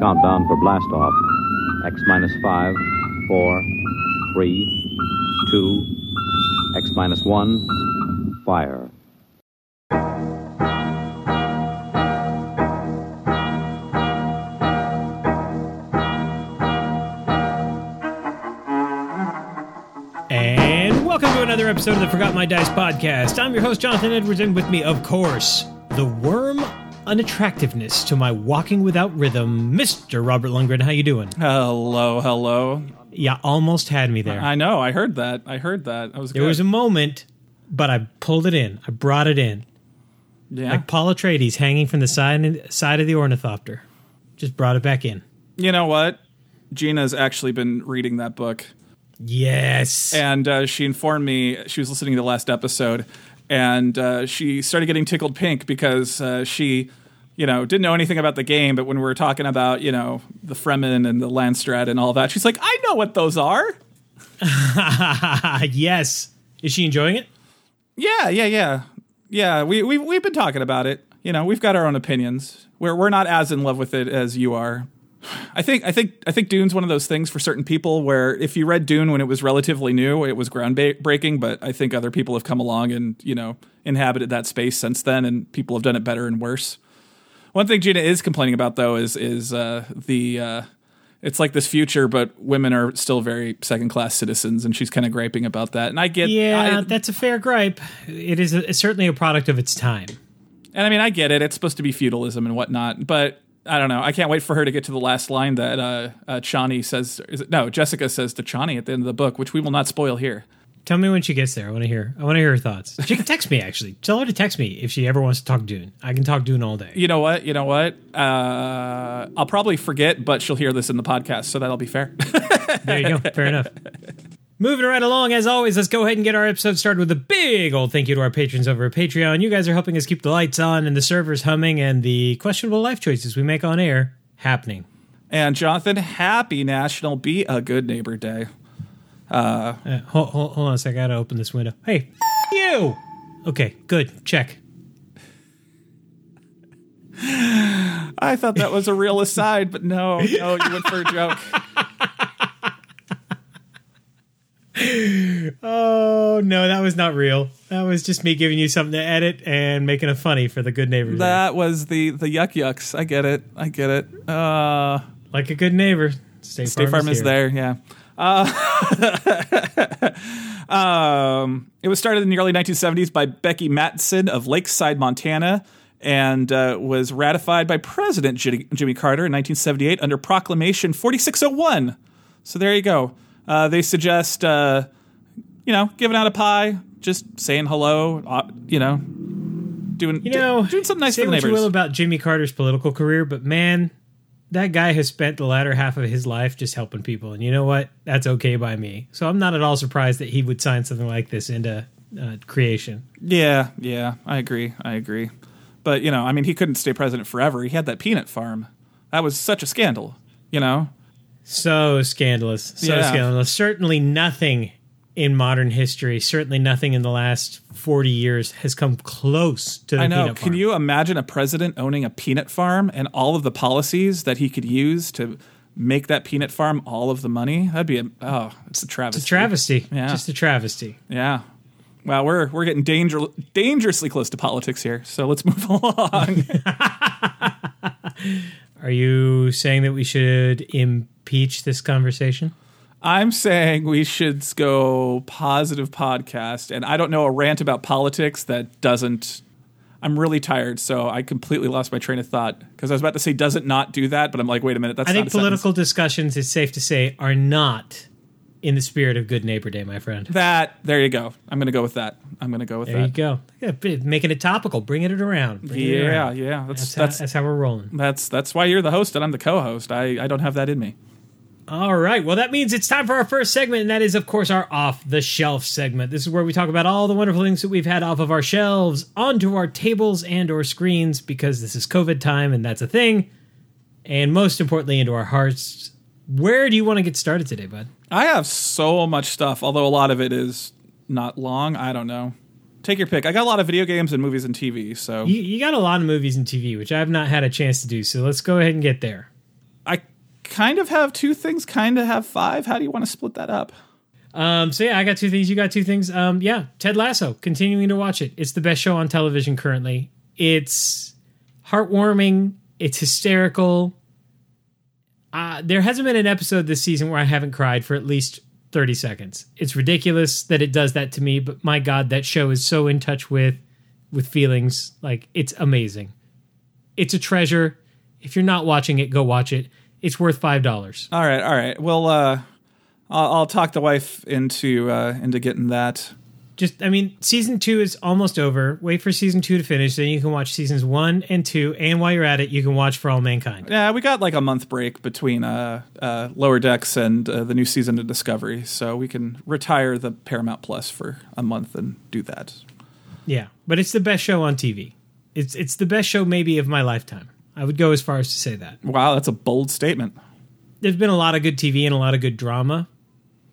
Countdown for blast off. X minus five, four, three, two, X minus one, fire. And welcome to another episode of the Forgot My Dice podcast. I'm your host, Jonathan Edwards, and with me, of course, the worm unattractiveness to my walking without rhythm, Mr. Robert Lundgren. How you doing? Hello, hello. Yeah, almost had me there. I know. I heard that. I heard that. I was. there good. was a moment, but I pulled it in. I brought it in. yeah. Like Paul Atreides hanging from the side side of the ornithopter. Just brought it back in. you know what? Gina's actually been reading that book, Yes. and uh, she informed me she was listening to the last episode, and uh, she started getting tickled pink because uh, she, you know, didn't know anything about the game, but when we were talking about, you know, the Fremen and the Landsraad and all that, she's like, "I know what those are." yes. Is she enjoying it? Yeah, yeah, yeah, yeah. We we we've been talking about it. You know, we've got our own opinions. We're we're not as in love with it as you are. I think I think I think Dune's one of those things for certain people where if you read Dune when it was relatively new, it was groundbreaking. But I think other people have come along and you know inhabited that space since then, and people have done it better and worse. One thing Gina is complaining about though is is uh, the uh, it's like this future, but women are still very second class citizens, and she's kind of griping about that. And I get Yeah, I- that's a fair gripe. It is a, certainly a product of its time. And I mean, I get it. It's supposed to be feudalism and whatnot, but I don't know. I can't wait for her to get to the last line that uh, uh, Chani says. Is it, no, Jessica says to Chani at the end of the book, which we will not spoil here. Tell me when she gets there. I want to hear. I want to hear her thoughts. She can text me actually. Tell her to text me if she ever wants to talk Dune. I can talk Dune all day. You know what? You know what? Uh, I'll probably forget, but she'll hear this in the podcast, so that'll be fair. There you go. Fair enough. Moving right along, as always, let's go ahead and get our episode started with a big old thank you to our patrons over at Patreon. You guys are helping us keep the lights on and the servers humming and the questionable life choices we make on air happening. and Jonathan, happy National Be a Good Neighbor Day. Uh, hold, hold, hold on a sec. I gotta open this window. Hey, you. Okay, good. Check. I thought that was a real aside, but no, no, you went for a joke. Oh no, that was not real. That was just me giving you something to edit and making a funny for the good neighbor. That was the the yuck yucks. I get it. I get it. Uh, like a good neighbor. State, State Farm is here. there, yeah. Uh, um, it was started in the early 1970s by Becky Mattson of Lakeside, Montana, and uh, was ratified by President Jimmy Carter in 1978 under Proclamation 4601. So there you go. Uh, they suggest, uh, you know, giving out a pie, just saying hello, uh, you know, doing You know, doing something nice say for the what you neighbors. will about Jimmy Carter's political career, but man, that guy has spent the latter half of his life just helping people, and you know what? That's okay by me. So I'm not at all surprised that he would sign something like this into uh, creation. Yeah, yeah, I agree. I agree. But, you know, I mean, he couldn't stay president forever. He had that peanut farm. That was such a scandal, you know? So scandalous. So Yeah. scandalous. Certainly nothing in modern history, certainly nothing in the last 40 years has come close to the I know. peanut Can you imagine a president owning a peanut farm and all of the policies that he could use to make that peanut farm all of the money? That'd be a, oh, it's a travesty. It's a travesty. Yeah. Just a travesty. Yeah. Wow, we're we're getting danger, dangerously close to politics here. So let's move along. Are you saying that we should impeach this conversation? I'm saying we should go positive podcast, and I don't know a rant about politics that doesn't. I'm really tired, so I completely lost my train of thought because I was about to say doesn't not do that, but I'm like, wait a minute, that's I think a sentence. political discussions, it's safe to say, are not in the spirit of Good Neighbor Day, my friend. That there you go. I'm going to go with that. I'm going to go with that. There you go. Yeah, Making it topical, bringing it around. bringing it Yeah, around. yeah. That's That's, that's how, that's how we're rolling. that's that's why you're the host and I'm the co-host. I I don't have that in me. All right. Well, that means it's time for our first segment, and that is, of course, our off the shelf segment. This is where we talk about all the wonderful things that we've had off of our shelves onto our tables and or screens because this is COVID time and that's a thing. And most importantly, into our hearts. Where do you want to get started today, bud? I have so much stuff, although a lot of it is not long. I don't know. take your pick. I got a lot of video games and movies and TV, so You, you got a lot of movies and TV, which I have not had a chance to do. So let's go ahead and get there. I kind of have two things, kind of have five. How do you want to split that up? Um, so yeah, I got two things. You got two things. Um, yeah, Ted Lasso. Continuing to watch it. It's the best show on television currently. It's heartwarming. It's hysterical. Uh, there hasn't been an episode this season where I haven't cried for at least 30 seconds. It's ridiculous that it does that to me, but my God, that show is so in touch with with feelings. Like it's amazing. It's a treasure. If you're not watching it, go watch it. It's worth five dollars. All right, all right. Well, uh, I'll, I'll talk the wife into uh, into getting that. Just, I mean, season two is almost over. Wait for season two to finish, then you can watch seasons one and two. And while you're at it, you can watch For All Mankind. Yeah, we got like a month break between uh, uh, Lower Decks and uh, the new season of Discovery, so we can retire the Paramount Plus for a month and do that. Yeah, but it's the best show on TV. It's it's the best show maybe of my lifetime. I would go as far as to say that. Wow, that's a bold statement. There's been a lot of good TV and a lot of good drama,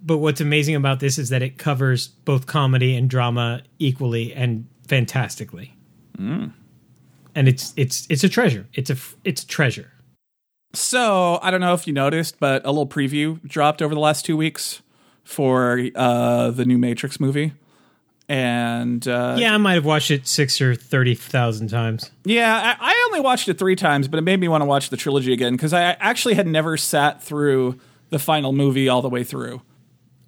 but what's amazing about this is that it covers both comedy and drama equally and fantastically. And it's it's it's a treasure. It's a it's a treasure. So I don't know if you noticed, but a little preview dropped over the last two weeks for uh, the new Matrix movie, and uh, Yeah, I might have watched it six or thirty thousand times. Yeah, I, I only watched it three times, but it made me want to watch the trilogy again because I actually had never sat through the final movie all the way through.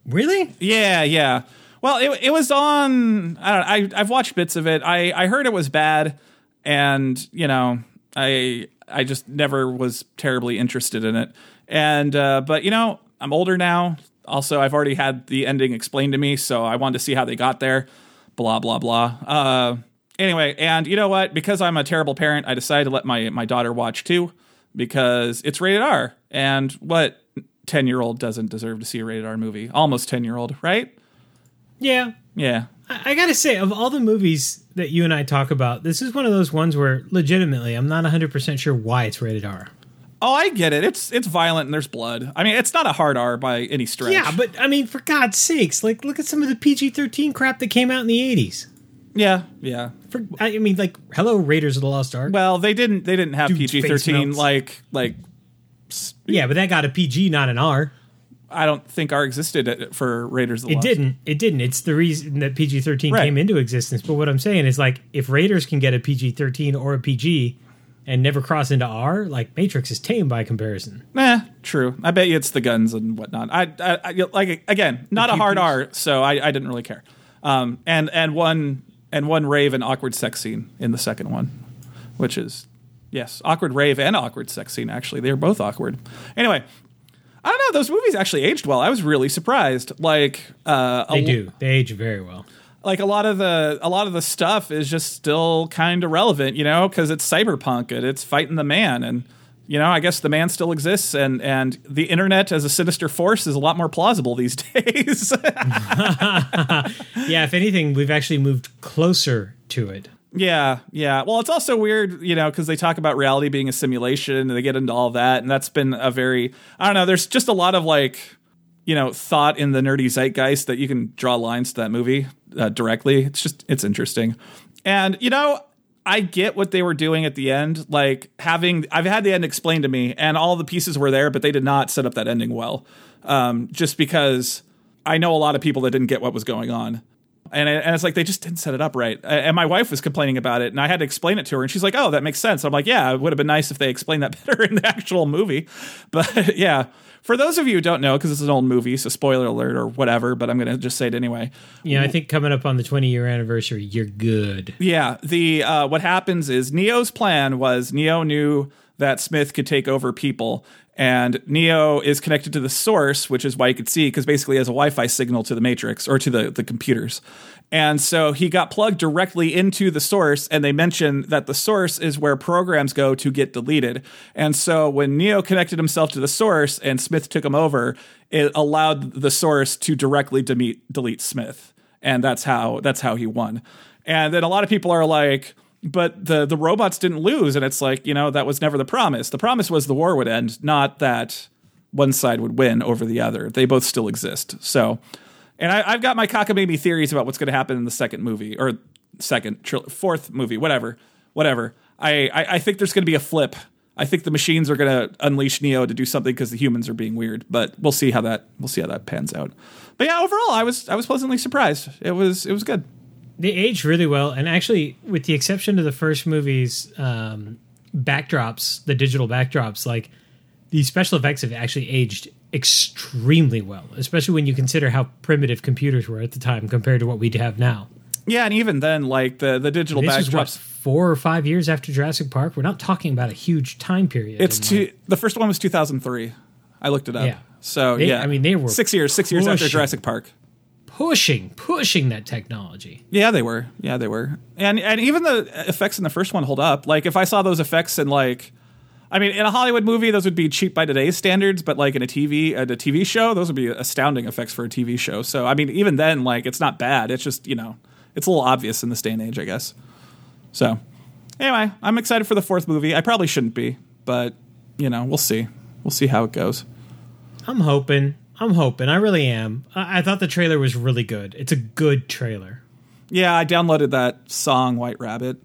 Really? Yeah, yeah. Well, it, it was on. I don't. I I've watched bits of it. I I heard it was bad, and you know, I I just never was terribly interested in it. And uh, but you know, I'm older now. Also, I've already had the ending explained to me, so I wanted to see how they got there. Blah blah blah. Uh, anyway, and you know what? Because I'm a terrible parent, I decided to let my my daughter watch too because it's rated R. And what ten year old doesn't deserve to see a rated R movie? Almost ten year old, right? Yeah. Yeah. I, I gotta say, of all the movies that you and I talk about, this is one of those ones where legitimately I'm not 100% sure why it's rated R. Oh, I get it. It's it's violent and there's blood. I mean, it's not a hard R by any stretch. Yeah, but I mean, for God's sakes, like, look at some of the PG 13 crap that came out in the 80s. yeah, yeah. For, I mean, like, hello, Raiders of the Lost Ark. Well, they didn't they didn't have PG thirteen like like yeah, but that got a PG, not an R. I don't think R existed for Raiders of the It Lost. didn't. It didn't. It's the reason that PG 13 Right. came into existence. But what I'm saying is, like, if Raiders can get a PG 13 or a PG and never cross into R, like, Matrix is tame by comparison. Eh, true. I bet you it's the guns and whatnot. I, I, I like again, not a hard. R, so I, I didn't really care. Um, and and one and one rave and awkward sex scene in the second one, which is yes, awkward rave and awkward sex scene. Actually, they're both awkward. Anyway, I don't know. Those movies actually aged well. I was really surprised. Like uh, They do. They age very well. like a lot of the a lot of the stuff is just still kind of relevant, you know, because it's cyberpunk and it's fighting the man, and you know, I guess the man still exists, and and the internet as a sinister force is a lot more plausible these days. Yeah, if anything, we've actually moved closer to it. Yeah, yeah. Well, it's also weird, you know, because they talk about reality being a simulation, and they get into all that, and that's been a very I don't know. There's just a lot of like. You know, thought in the nerdy zeitgeist that you can draw lines to that movie uh, directly. It's just, it's interesting. And, you know, I get what they were doing at the end. Like having, I've had the end explained to me, and all the pieces were there, but they did not set up that ending well. Um, just because I know a lot of people that didn't get what was going on. And, and it's like they just didn't set it up right. And my wife was complaining about it, and I had to explain it to her. And she's like, "Oh, that makes sense." I'm like, "Yeah, it would have been nice if they explained that better in the actual movie." But yeah, for those of you who don't know, because it's an old movie, so spoiler alert or whatever. But I'm going to just say it anyway. Yeah, I think coming up on the 20 year anniversary, you're good. Yeah, the uh, what happens is Neo's plan was Neo knew that Smith could take over people, and Neo is connected to the source, which is why he could see because basically has a Wi-Fi signal to the Matrix or to the the computers, and so he got plugged directly into the source, and they mention that the source is where programs go to get deleted, and so when Neo connected himself to the source and Smith took him over, it allowed the source to directly delete delete Smith. And that's how that's how he won. And then a lot of people are like, but the the robots didn't lose, and it's like you know that was never the promise. The promise was the war would end, not that one side would win over the other. They both still exist. So, and I, I've got my cockamamie theories about what's going to happen in the second movie or second, tr- fourth movie, whatever, whatever. I, I, I think there's going to be a flip. I think the machines are going to unleash Neo to do something because the humans are being weird. But we'll see how that we'll see how that pans out. But yeah, overall, I was I was pleasantly surprised. It was it was good. They aged really well, and actually, with the exception of the first movie's um, backdrops, the digital backdrops, like the special effects have actually aged extremely well, especially when you consider how primitive computers were at the time compared to what we have now. Yeah, and even then, like the the digital This what backdrops. four or five years after Jurassic Park. We're not talking about a huge time period. It's two, like, the first one was 2003. I looked it up. Yeah. So They- yeah, I mean, they were six years, six years after. Jurassic Park. Pushing, pushing that technology. Yeah, they were. Yeah, they were. And and even the effects in the first one hold up. Like if I saw those effects in like I mean, in a Hollywood movie, those would be cheap by today's standards, but like in a TV, at a TV show, those would be astounding effects for a TV show. So, I mean, even then, like, it's not bad. It's just, you know, it's a little obvious in this day and age, I guess. So, anyway, I'm excited for the fourth movie. I probably shouldn't be, but, you know, we'll see. We'll see how it goes. I'm hoping. I'm hoping. I really am. I, I thought the trailer was really good. It's a good trailer. Yeah, I downloaded that song, White Rabbit.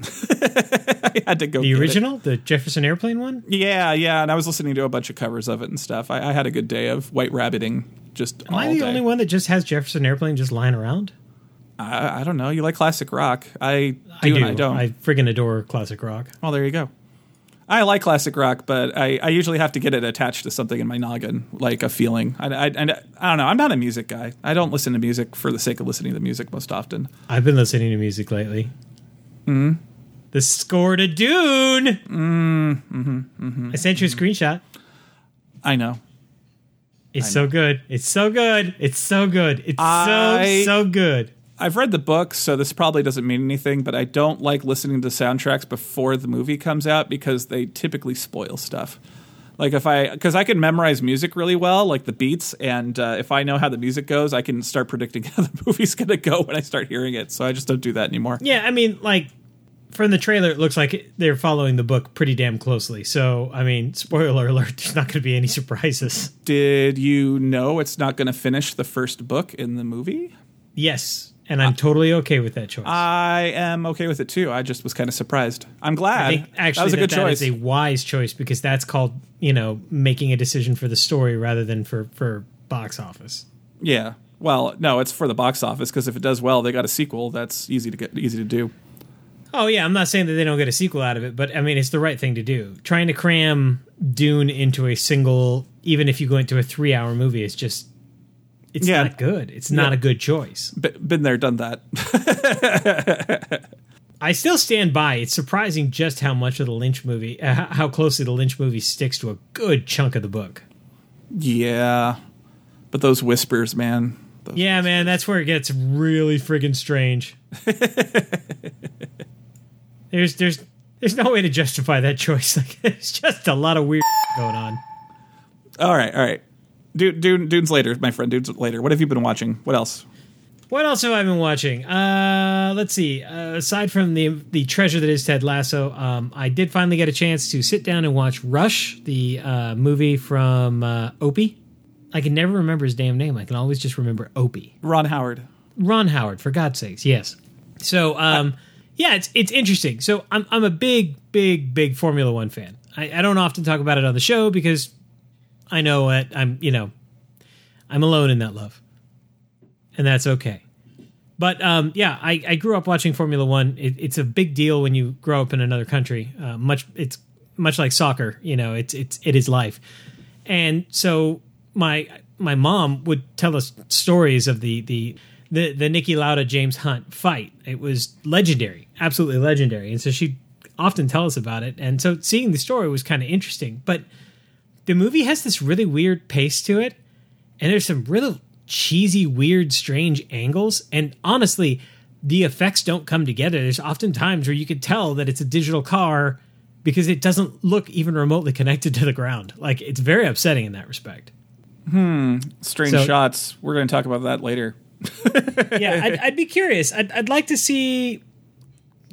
I had to go The get it. original, the Jefferson Airplane one. Yeah, yeah, and I was listening to a bunch of covers of it and stuff. I, I had a good day of white rabbiting just Am I the day. only one that just has Jefferson Airplane just lying around? I, I don't know. You like classic rock? I do, I do. and I don't. I friggin' adore classic rock. well, there you go. I like classic rock, but I, I usually have to get it attached to something in my noggin, like a feeling. I, I, and I don't know. I'm not a music guy. I don't listen to music for the sake of listening to music most often. I've been listening to music lately. Mm. The score to Dune. Mm, mm-hmm, I sent you a screenshot. I know. It's so good. It's so good. It's so good. It's I- so so good. I've read the book, so this probably doesn't mean anything, but I don't like listening to soundtracks before the movie comes out because they typically spoil stuff. Like if I, because I can memorize music really well, like the beats, and uh, if I know how the music goes, I can start predicting how the movie's gonna go when I start hearing it. So I just don't do that anymore. Yeah, I mean, like from the trailer, it looks like they're following the book pretty damn closely. So, I mean, spoiler alert: there's not going to be any surprises. Did you know it's not gonna finish the first book in the movie? Yes, and I'm totally okay with that choice. I am okay with it too. I just was kind of surprised. I'm glad. I think actually that was a good that choice. is a wise choice because that's called you know making a decision for the story rather than for for box office. yeah. Well, no, it's for the box office because if it does well, they got a sequel. That's easy to get, easy to do. Oh yeah, I'm not saying that they don't get a sequel out of it, but I mean it's the right thing to do. Trying to cram Dune into a single, even if you go into a three hour movie, it's just it's Yeah. not good. It's not Yeah. a good choice. B- been there, done that. I still stand by. It's surprising just how much of the Lynch movie, uh, how closely the Lynch movie sticks to a good chunk of the book. yeah, but those whispers, man. Those- Yeah, man, that's where it gets really friggin' strange. there's there's there's no way to justify that choice. Like it's just a lot of weird going on. All right, all right. Dune, Dune, Dune's later, my friend. Dune's later. What have you been watching? What else? What else have I been watching? Uh, let's see. Uh, aside from the the treasure that is Ted Lasso, um, I did finally get a chance to sit down and watch Rush, the uh, movie from uh, Opie. I can never remember his damn name. I can always just remember Opie. Ron Howard. Ron Howard, for God's sakes, yes. So, um, yeah, it's it's interesting. So, I'm I'm a big, big, big Formula One fan. I, I don't often talk about it on the show because I know it. I'm you know, I'm alone in that love, and that's okay. But um, yeah, I, I grew up watching Formula One. It, it's a big deal when you grow up in another country. Uh, much it's much like soccer. You know, it's it's it is life. And so my my mom would tell us stories of the the the, the Niki Lauda James Hunt fight. It was legendary, absolutely legendary. And so she'd often tell us about it. And so seeing the story was kind of interesting. But the movie has this really weird pace to it, and there's some really cheesy, weird, strange angles. And honestly, the effects don't come together. There's often times where you could tell that it's a digital car because it doesn't look even remotely connected to the ground. Like it's very upsetting in that respect. Hmm. Strange So- shots. We're going to talk about that later. yeah, I'd, I'd be curious. I'd, I'd like to see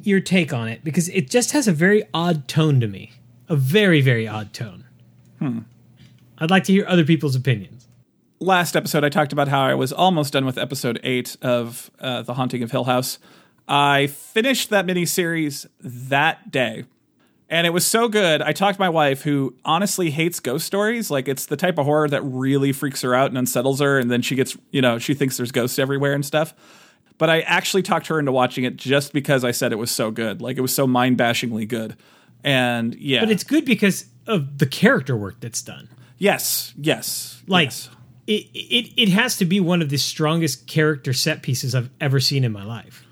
your take on it because it just has a very odd tone to me. A very, very odd tone. I'd like to hear other people's opinions. last episode, I talked about how I was almost done with episode eight of uh, The Haunting of Hill House. I finished that miniseries that day. And it was so good. I talked to my wife, who honestly hates ghost stories. Like, it's the type of horror that really freaks her out and unsettles her. And then she gets, you know, she thinks there's ghosts everywhere and stuff. But I actually talked her into watching it just because I said it was so good. Like, it was so mind bashingly good. And yeah. But it's good because of the character work that's done. yes, yes. Like, yes. it, it, it has to be one of the strongest character set pieces I've ever seen in my life.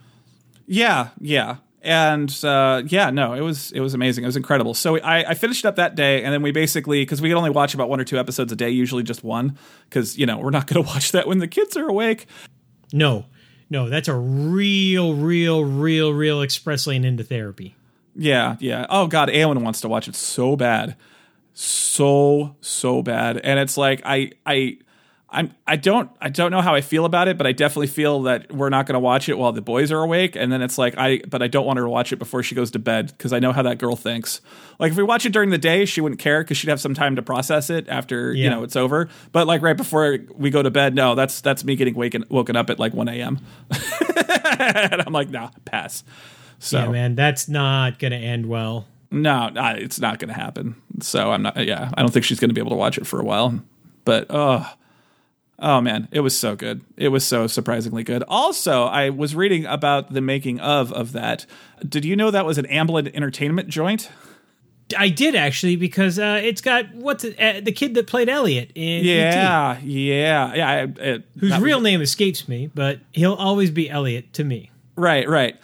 Yeah, yeah. And uh, yeah, no, it was it was amazing. It was incredible. So I, I finished up that day, and then we basically because we could only watch about one or two episodes a day, usually just one, because you know we're not going to watch that when the kids are awake. No, no, that's a real, real, real, real express lane into therapy. Yeah, yeah. Oh God, Alan wants to watch it so bad, so so bad, and it's like I I. I'm I don't I don't know how I feel about it, but I definitely feel that we're not going to watch it while the boys are awake. And then it's like I but I don't want her to watch it before she goes to bed because I know how that girl thinks. Like if we watch it during the day, she wouldn't care because she'd have some time to process it after you know it's over. But like right before we go to bed, no, that's that's me getting waken woken up at like one a.m. and I'm like, nah, pass. So Yeah, man, that's not going to end well. no, no, it's not going to happen. So I'm not. Yeah, I don't think she's going to be able to watch it for a while. But oh, oh man, it was so good. It was so surprisingly good. Also, I was reading about the making of of that. Did you know that was an Amblin Entertainment joint? I did actually because uh, it's got what's it, uh, the kid that played Elliot in E.T., Yeah, yeah, yeah. I, whose that was- real name escapes me, but he'll always be Elliot to me. Right, right.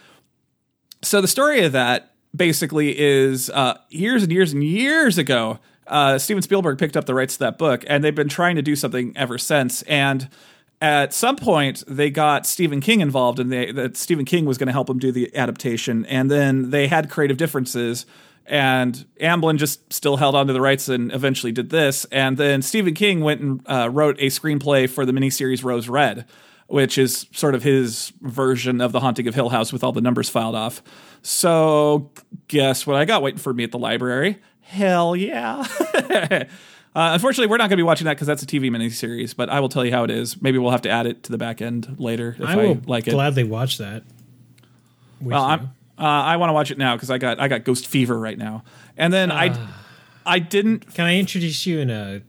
So the story of that basically is uh, years and years and years ago. Uh, Steven Spielberg picked up the rights to that book, and they've been trying to do something ever since. And at some point, they got Stephen King involved, and they, that Stephen King was going to help them do the adaptation. And then they had creative differences, and Amblin just still held on to the rights and eventually did this. And then Stephen King went and uh, wrote a screenplay for the miniseries Rose Red which is sort of his version of the Haunting of Hill House with all the numbers filed off. So, guess what I got waiting for me at the library? Hell yeah. uh, unfortunately, we're not going to be watching that because that's a TV miniseries, but I will tell you how it is. Maybe we'll have to add it to the back end later if I, I like it. gladly watch that. with well. I'm, uh, I want to watch it now because I got I got Ghost Fever right now, and then I I didn't Can I introduce you in a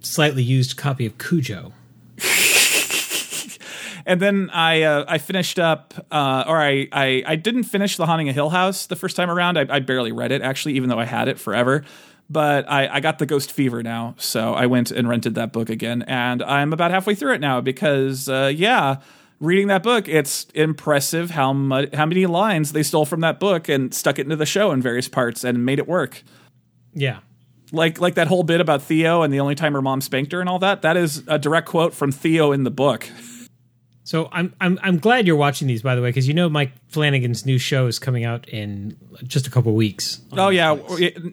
slightly used copy of Cujo? and then I uh, I finished up, uh, or I, I I didn't finish the Haunting of Hill House the first time around. I, I barely read it actually, even though I had it forever. But I, I got the Ghost Fever now, so I went and rented that book again, and I'm about halfway through it now because uh, yeah, reading that book, it's impressive how mu- how many lines they stole from that book and stuck it into the show in various parts and made it work Yeah. like like that whole bit about Theo and the only time her mom spanked her and all that. That is a direct quote from Theo in the book. So I'm I'm I'm glad you're watching these by the way because you know Mike Flanagan's new show is coming out in just a couple weeks. Oh yeah,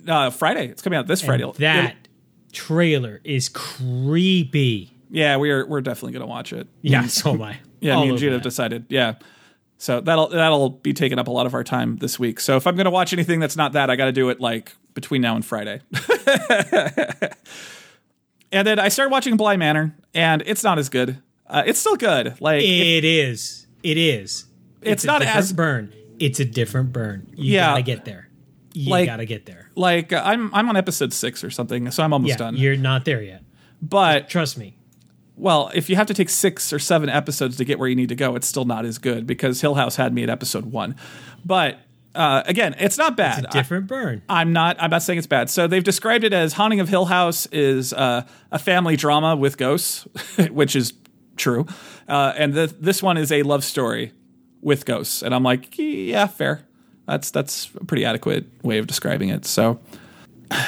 uh, Friday. It's coming out this Friday. And that trailer is creepy. Yeah, we're we're definitely gonna watch it. Yeah, so am I. Yeah, All me and Gina have decided. Yeah. So that'll that'll be taking up a lot of our time this week. So if I'm gonna watch anything that's not that, I gotta do it like between now and Friday. and then I started watching Bly Manor, and it's not as good. Uh, it's still good. Like It is. It is. It's a not different as- burn. It's a different burn. You Yeah. gotta get there. You Like- gotta get there. like uh, I'm I'm on episode six or something, so I'm almost Yeah, done. you're not there yet. But Trust me. Well, if you have to take six or seven episodes to get where you need to go, it's still not as good because Hill House had me at episode one. But uh, again, it's not bad. It's a different burn. I, am not. I'm not saying it's bad. So they've described it as Haunting of Hill House is uh, a family drama with ghosts, which is true, uh, and th- this one is a love story with ghosts. And I'm like, yeah, fair. That's that's a pretty adequate way of describing it. So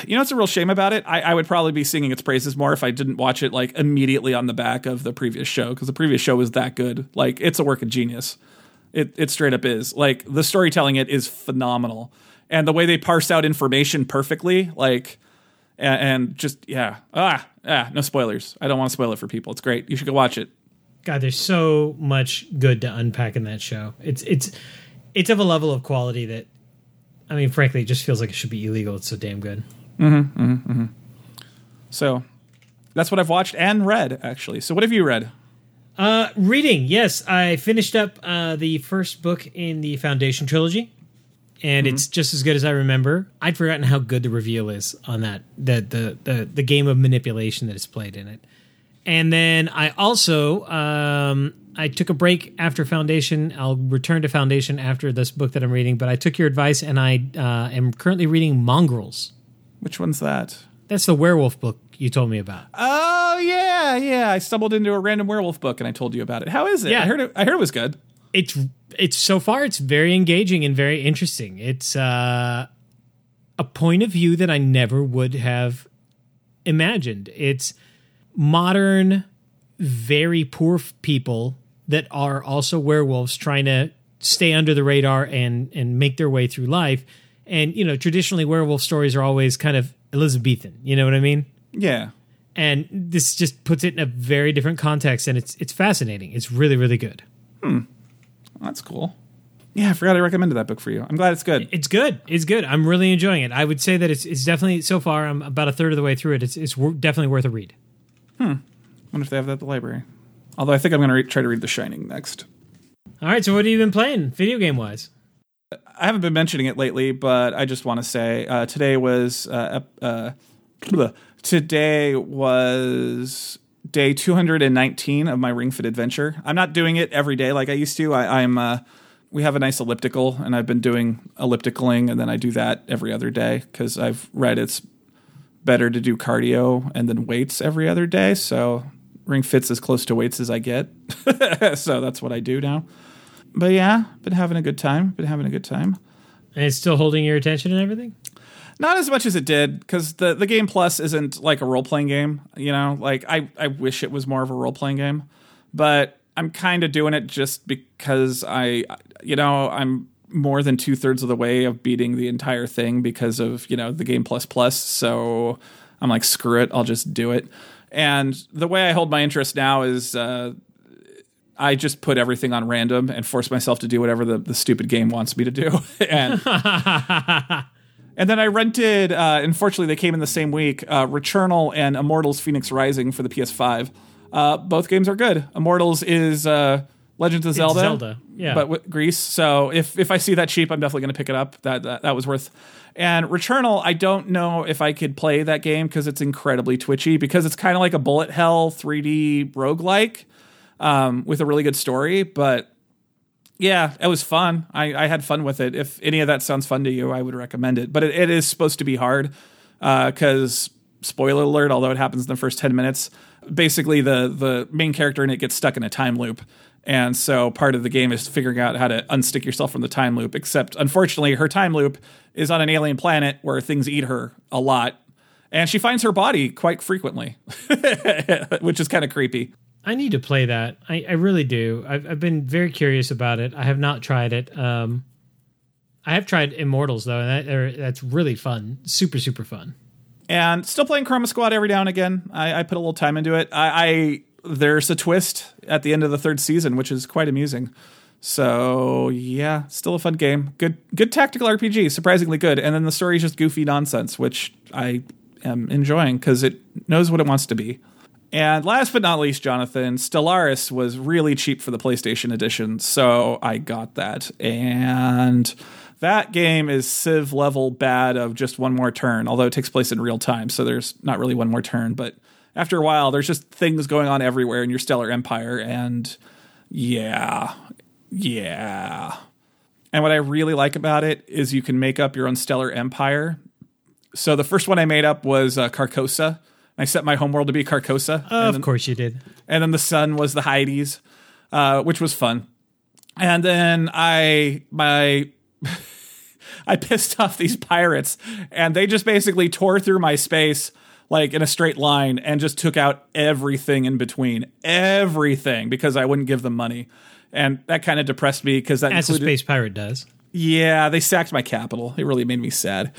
you know, it's a real shame about it. I, I would probably be singing its praises more if I didn't watch it like immediately on the back of the previous show because the previous show was that good. Like, it's a work of genius. It it straight up is. Like the storytelling, it is phenomenal, and the way they parse out information perfectly, like, and, and just yeah, ah, ah, no spoilers. I don't want to spoil it for people. It's great. You should go watch it. God, there's so much good to unpack in that show. It's it's it's of a level of quality that I mean, frankly, it just feels like it should be illegal. It's so damn good. So that's what I've watched and read actually. So what have you read? Uh, reading, yes, I finished up uh, the first book in the Foundation trilogy, and it's just as good as I remember. I'd forgotten how good the reveal is on that, the the the, the game of manipulation that is played in it. And then I also um, I took a break after Foundation. I'll return to Foundation after this book that I'm reading, but I took your advice and I uh, am currently reading Mongrels. Which one's that? That's the werewolf book you told me about. Oh yeah, yeah. I stumbled into a random werewolf book and I told you about it. How is it? Yeah. I heard it. I heard it was good. it's it's so far it's very engaging and very interesting. It's uh, a point of view that I never would have imagined. It's modern, very poor f- people that are also werewolves trying to stay under the radar and and make their way through life. And you know, traditionally werewolf stories are always kind of Elizabethan. You know what I mean? Yeah. And this just puts it in a very different context, and it's it's fascinating. It's really really good. Hmm. That's cool. Yeah, I forgot I recommended that book for you. I'm glad it's good. It's good. It's good. I'm really enjoying it. I would say that it's it's definitely so far. I'm about a third of the way through it. It's it's definitely worth a read. Wonder if they have that at the library. Although I think I'm going to re- try to read The Shining next. All right. So what have you been playing, video game wise? I haven't been mentioning it lately, but I just want to say uh, today was uh, uh, today was day 219 of my Ring Fit adventure. I'm not doing it every day like I used to. I, I'm uh, we have a nice elliptical, and I've been doing ellipticaling, and then I do that every other day because I've read it's better to do cardio and then weights every other day. So Ring Fit's as close to weights as I get. so that's what I do now. But yeah, been having a good time. Been having a good time. And it's still holding your attention and everything. Not as much as it did because the the game plus isn't like a role playing game. You know, like I I wish it was more of a role playing game, but I'm kind of doing it just because I you know I'm more than two thirds of the way of beating the entire thing because of you know the game plus plus. So I'm like screw it, I'll just do it. And the way I hold my interest now is. Uh, I just put everything on random and force myself to do whatever the, the stupid game wants me to do. and and then I rented, uh, unfortunately, they came in the same week uh, Returnal and Immortals Phoenix Rising for the PS5. Uh, both games are good. Immortals is uh, Legends of Zelda, Zelda, yeah. but with Greece. So if, if I see that cheap, I'm definitely going to pick it up. That, that that was worth. And Returnal, I don't know if I could play that game because it's incredibly twitchy because it's kind of like a bullet hell 3D roguelike um, with a really good story. But yeah, it was fun. I, I had fun with it. If any of that sounds fun to you, I would recommend it. But it, it is supposed to be hard because, spoiler alert, although it happens in the first 10 minutes, basically the, the main character in it gets stuck in a time loop. And so part of the game is figuring out how to unstick yourself from the time loop. Except, unfortunately, her time loop is on an alien planet where things eat her a lot. And she finds her body quite frequently, which is kind of creepy. I need to play that. I, I really do. I've, I've been very curious about it. I have not tried it. Um, I have tried Immortals though, and that, er, that's really fun. Super super fun. and still playing Chroma Squad every now and again. I, I put a little time into it. I, I there's a twist at the end of the third season, which is quite amusing. So yeah, still a fun game. Good good tactical RPG, surprisingly good. And then the story is just goofy nonsense, which I am enjoying because it knows what it wants to be. And last but not least, Jonathan, Stellaris was really cheap for the PlayStation Edition, so I got that. And that game is Civ level bad of just one more turn, although it takes place in real time, so there's not really one more turn. But after a while, there's just things going on everywhere in your Stellar Empire, and yeah, yeah. And what I really like about it is you can make up your own Stellar Empire. So the first one I made up was uh, Carcosa. I set my homeworld to be Carcosa. of then- course you did. and then the sun was the Hyades, uh, which was fun. And then I my I pissed off these pirates, and they just basically tore through my space like in a straight line and just took out everything in between, everything because I wouldn't give them money, and that kind of depressed me because that As a space pirate does. yeah, they sacked my capital. It really made me sad.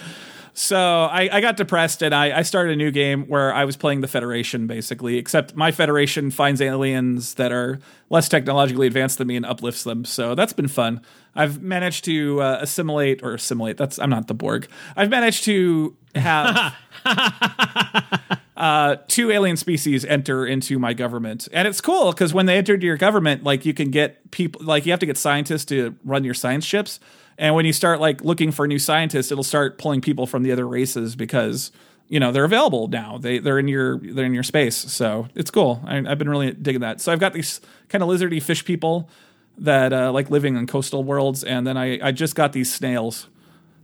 So I, I got depressed and I, I started a new game where I was playing the Federation basically, except my Federation finds aliens that are less technologically advanced than me and uplifts them. So that's been fun. I've managed to uh, assimilate or assimilate. That's I'm not the Borg. I've managed to have. uh, two alien species enter into my government, and it's cool because when they enter into your government, like you can get people, like you have to get scientists to run your science ships, and when you start like looking for new scientists, it'll start pulling people from the other races because you know they're available now. They they're in your they're in your space, so it's cool. I, have been really digging that. So I've got these kind of lizardy fish people that uh, like living in coastal worlds, and then I I just got these snails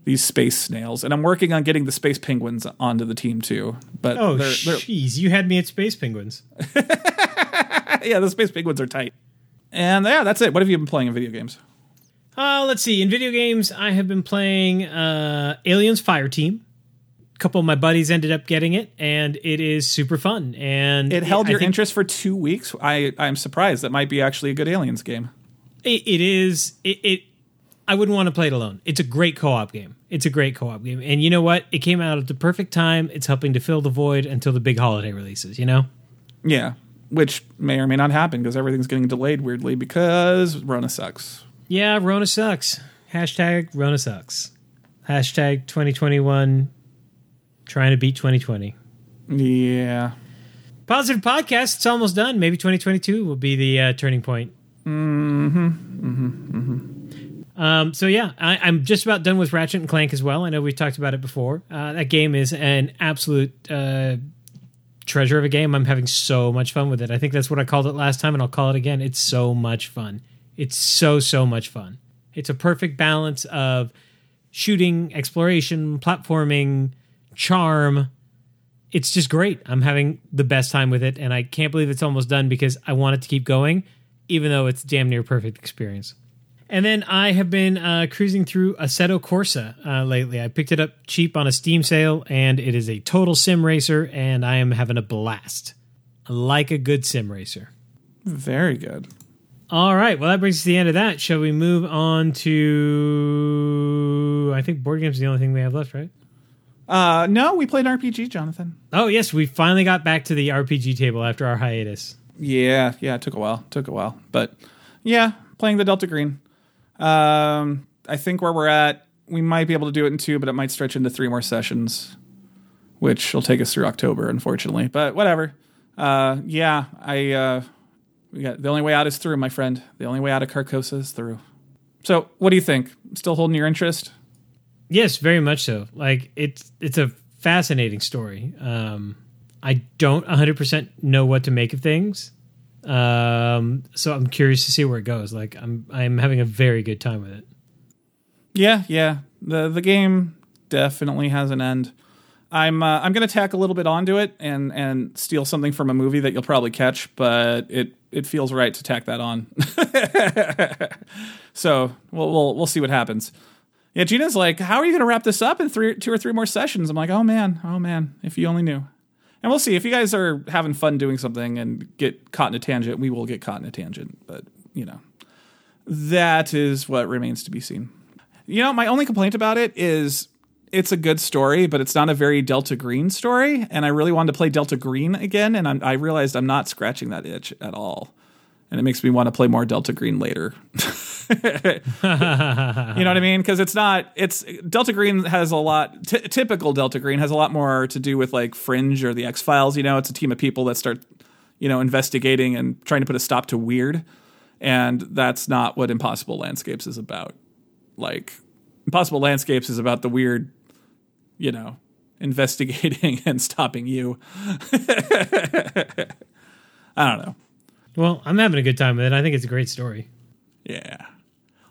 these space snails, and I'm working on getting the space penguins onto the team too. But oh, jeez, you had me at space penguins. yeah, the space penguins are tight. And yeah, that's it. What have you been playing in video games? Uh, let's see. In video games, I have been playing uh, Aliens Fire Team. A couple of my buddies ended up getting it, and it is super fun. And it held your interest for two weeks. I I'm surprised. That might be actually a good Aliens game. it, it is. It, it I wouldn't want to play it alone. It's a great co-op game. It's a great co-op game. And you know what? It came out at the perfect time. It's helping to fill the void until the big holiday releases, you know? Yeah. Which may or may not happen because everything's getting delayed weirdly because Rona sucks. Yeah, Rona sucks. Hashtag Rona sucks. Hashtag 2021 trying to beat 2020. Yeah. Positive podcast. It's almost done. Maybe 2022 will be the uh, turning point. Mm-hmm. Mm-hmm. Mm-hmm. Um, so yeah, I, am just about done with Ratchet and Clank as well. I know we've talked about it before. Uh, that game is an absolute uh, treasure of a game. I'm having so much fun with it. I think that's what I called it last time, and I'll call it again. It's so much fun. It's so so much fun. It's a perfect balance of shooting, exploration, platforming, charm. It's just great. I'm having the best time with it, and I can't believe it's almost done because I want it to keep going, even though it's damn near perfect experience. And then I have been uh, cruising through Assetto Corsa uh, lately. I picked it up cheap on a Steam sale, and it is a total sim racer, and I am having a blast. Like a good sim racer. Very good. All right. Well, that brings us to the end of that. Shall we move on to? I think board games is the only thing we have left, right? Uh, no, we played RPG, Jonathan. Oh yes, we finally got back to the RPG table after our hiatus. Yeah, yeah, it took a while. It took a while, but yeah, playing the Delta Green. Um, I think where we're at, we might be able to do it in two, but it might stretch into three more sessions, which will take us through October, unfortunately. But whatever. Uh, yeah, I uh, we got the only way out is through, my friend. The only way out of Carcosa is through. So, what do you think? Still holding your interest? Yes, very much so. Like it's it's a fascinating story. Um, I don't 100% know what to make of things. Um, so I'm curious to see where it goes. Like I'm I'm having a very good time with it. Yeah, yeah. The the game definitely has an end. I'm uh, I'm gonna tack a little bit onto it and and steal something from a movie that you'll probably catch, but it it feels right to tack that on. so we'll we'll we'll see what happens. Yeah, Gina's like, "How are you gonna wrap this up in three two or three more sessions?" I'm like, "Oh man, oh man, if you only knew." And we'll see if you guys are having fun doing something and get caught in a tangent. We will get caught in a tangent, but you know, that is what remains to be seen. You know, my only complaint about it is it's a good story, but it's not a very Delta Green story. And I really wanted to play Delta Green again, and I'm, I realized I'm not scratching that itch at all. And it makes me want to play more Delta Green later. you know what I mean? Because it's not. It's Delta Green has a lot. T- typical Delta Green has a lot more to do with like Fringe or the X Files. You know, it's a team of people that start, you know, investigating and trying to put a stop to weird, and that's not what Impossible Landscapes is about. Like Impossible Landscapes is about the weird, you know, investigating and stopping you. I don't know. Well, I'm having a good time with it. I think it's a great story. Yeah.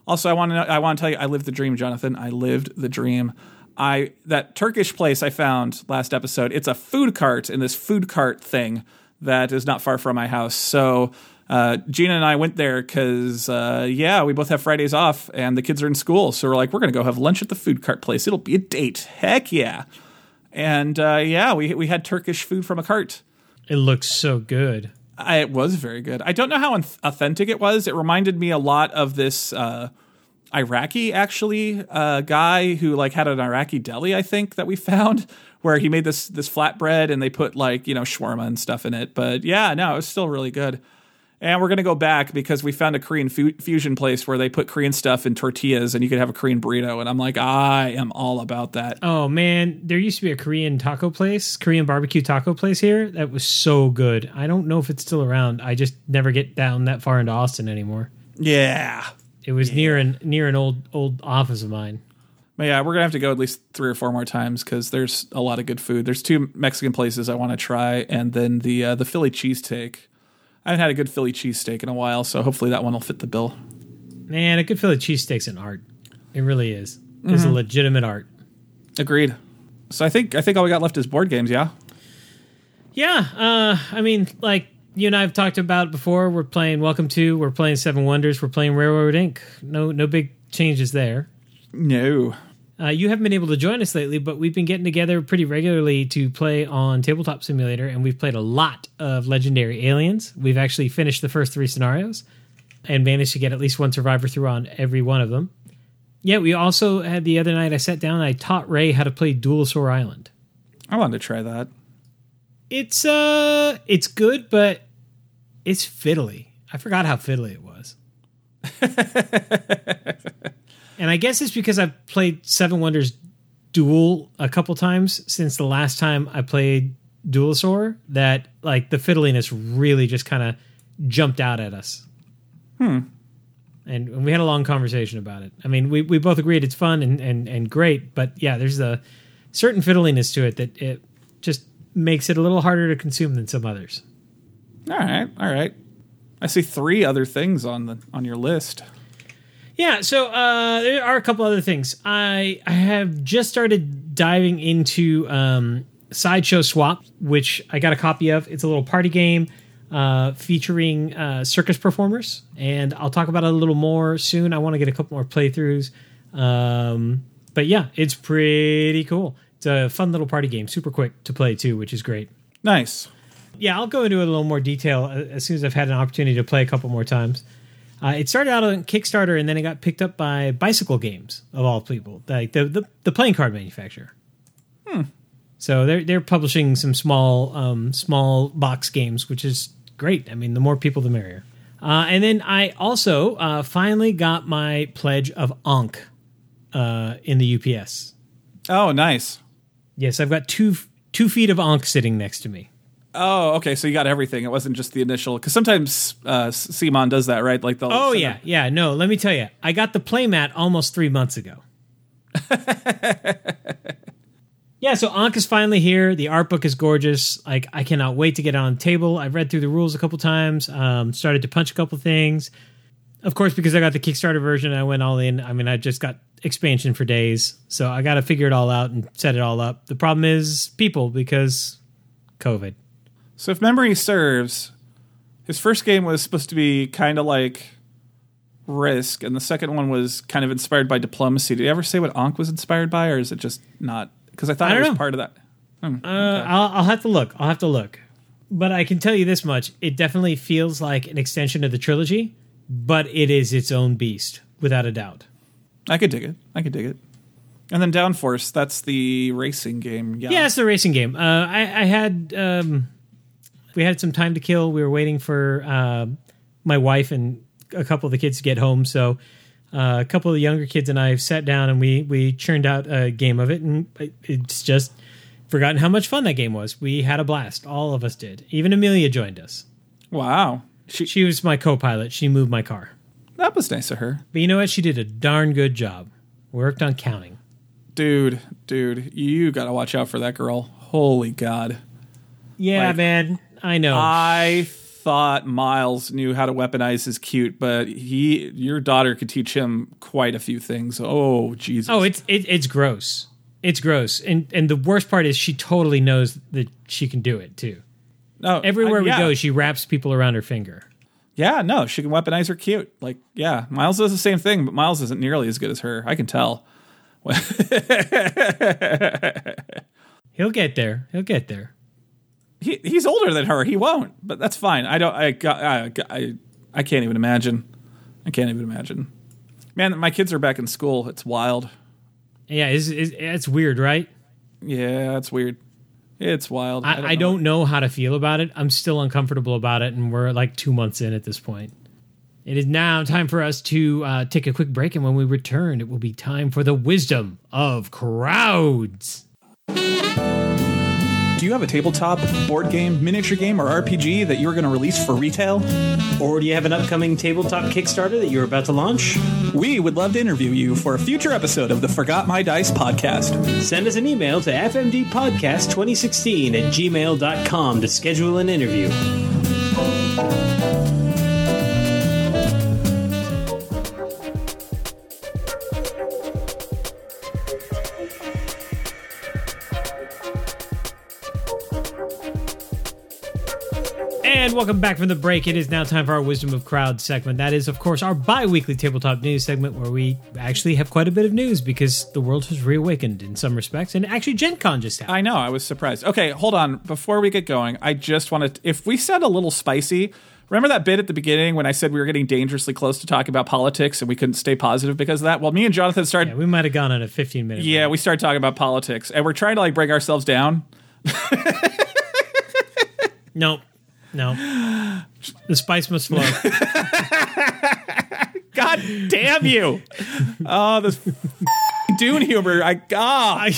Also, I want to I want to tell you, I lived the dream, Jonathan. I lived the dream. I that Turkish place I found last episode. It's a food cart in this food cart thing that is not far from my house. So uh, Gina and I went there because uh, yeah, we both have Fridays off and the kids are in school. So we're like, we're gonna go have lunch at the food cart place. It'll be a date. Heck yeah! And uh, yeah, we we had Turkish food from a cart. It looks so good. I, it was very good. I don't know how authentic it was. It reminded me a lot of this uh, Iraqi actually uh, guy who like had an Iraqi deli, I think, that we found where he made this this flatbread and they put like you know shawarma and stuff in it. But yeah, no, it was still really good. And we're gonna go back because we found a Korean fu- fusion place where they put Korean stuff in tortillas, and you could have a Korean burrito. And I'm like, I am all about that. Oh man, there used to be a Korean taco place, Korean barbecue taco place here that was so good. I don't know if it's still around. I just never get down that far into Austin anymore. Yeah, It was near an near an old old office of mine. But yeah, we're gonna have to go at least three or four more times because there's a lot of good food. There's two Mexican places I want to try, and then the uh, the Philly cheesesteak. I haven't had a good Philly cheesesteak in a while, so hopefully that one will fit the bill. Man, a good Philly cheesesteak's an art. It really is. It's a legitimate art. Agreed. So I think I think all we got left is board games. Yeah. Yeah, uh, I mean, like you and I have talked about before. We're playing Welcome to. We're playing Seven Wonders. We're playing Railroad Ink. No, no big changes there. No. Uh, you haven't been able to join us lately, but we've been getting together pretty regularly to play on Tabletop Simulator, and we've played a lot of Legendary Aliens. We've actually finished the first three scenarios and managed to get at least one survivor through on every one of them. Yeah, we also had the other night. I sat down and I taught Ray how to play Duelosaur Island. I wanted to try that. It's uh, it's good, but it's fiddly. I forgot how fiddly it was. and I guess it's because I've played Seven Wonders Duel a couple times since the last time I played Duelosaur that like the fiddliness really just kind of jumped out at us. Hmm. And, and we had a long conversation about it. I mean, we, we both agreed it's fun and, and, and great, but yeah, there's a certain fiddliness to it that it just makes it a little harder to consume than some others. All right. All right. I see three other things on the on your list. Yeah, so uh, there are a couple other things. I I have just started diving into um, Sideshow Swap, which I got a copy of. It's a little party game uh, featuring uh, circus performers, and I'll talk about it a little more soon. I want to get a couple more playthroughs, um, but yeah, it's pretty cool. It's a fun little party game, super quick to play too, which is great. Nice. Yeah, I'll go into it a little more detail uh, as soon as I've had an opportunity to play a couple more times. Uh, it started out on Kickstarter and then it got picked up by Bicycle Games of all people, like the the, the playing card manufacturer. So they're they're publishing some small um, small box games, which is great. I mean, the more people, the merrier. Uh, and then I also uh, finally got my pledge of Ankh uh, in the UPS. Oh, nice. Yes, I've got two two feet of Ankh sitting next to me. Oh, okay. So you got everything. It wasn't just the initial. Because sometimes uh, CMON does that, right? Like the. Oh yeah, yeah. No, let me tell you, I got the playmat almost three months ago. yeah, so Ankh is finally here. The art book is gorgeous. Like I cannot wait to get it on the table. I've read through the rules a couple times. Um, started to punch a couple things. Of course, because I got the Kickstarter version, I went all in. I mean, I just got expansion for days, so I got to figure it all out and set it all up. The problem is people because COVID. So if memory serves, his first game was supposed to be kind of like Risk, and the second one was kind of inspired by Diplomacy. Did you ever say what Ankh was inspired by, or is it just not? Because I thought I it was know. part of that. Hmm, Uh, I'll, I'll have to look. I'll have to look. But I can tell you this much: it definitely feels like an extension of the trilogy, but it is its own beast, without a doubt. I could dig it. I could dig it. And then Downforce, that's the racing game. Yeah. Yeah, it's the racing game. Uh, I, I had um, we had some time to kill. We were waiting for uh, my wife and a couple of the kids to get home. So uh, a couple of the younger kids and I sat down and we we churned out a game of it, and it's just forgotten how much fun that game was. We had a blast. All of us did. Even Amelia joined us. Wow. She, She was my co-pilot. She moved my car. that was nice of her. But you know what? She did a darn good job. Worked on counting. Dude, dude, you got to watch out for that girl. Holy God. Yeah, Like- man. I know. I thought Miles knew how to weaponize his cute, but he, your daughter could teach him quite a few things. Oh, Jesus. Oh, it's it, it's gross. It's gross, and and the worst part is she totally knows that she can do it too. no, Everywhere I- we go, she wraps people around her finger. Yeah, no, she can weaponize her cute. Like, yeah, Miles does the same thing, but Miles isn't nearly as good as her. I can tell. He'll get there. He'll get there. He he's older than her. He won't, but that's fine. I don't. I got. I, I I can't even imagine. I can't even imagine. Man, my kids are back in school. It's wild. Yeah, it's, it's, it's weird, right? Yeah, it's weird. It's wild. I, I don't, know how to feel about it. I'm still uncomfortable about it, and we're like two months in at this point. It is now time for us to uh, take a quick break, and when we return, it will be time for the wisdom of crowds. Do you have a tabletop, board game, miniature game, or RPG that you're going to release for retail? Or do you have an upcoming tabletop Kickstarter that you're about to launch? We would love to interview you for a future episode of the Forgot My Dice podcast. Send us an email to fmdpodcast2016 at gmail.com to schedule an interview. Welcome back from the break. It is now time for our Wisdom of Crowds segment. That is, of course, our bi weekly tabletop news segment where we actually have quite a bit of news because the world has reawakened in some respects. And actually, Gen Con just happened. I know, I was surprised. Okay, hold on. Before we get going, I just wanted, to, if we said a little spicy, remember that bit at the beginning when I said we were getting dangerously close to talking about politics and we couldn't stay positive because of that? Well, me and Jonathan started, Yeah, we might have gone on a 15 minute. yeah, we started talking about politics and we're trying to like break ourselves down. No, no. The spice must flow. God damn you! oh, this Dune humor. I ah. I,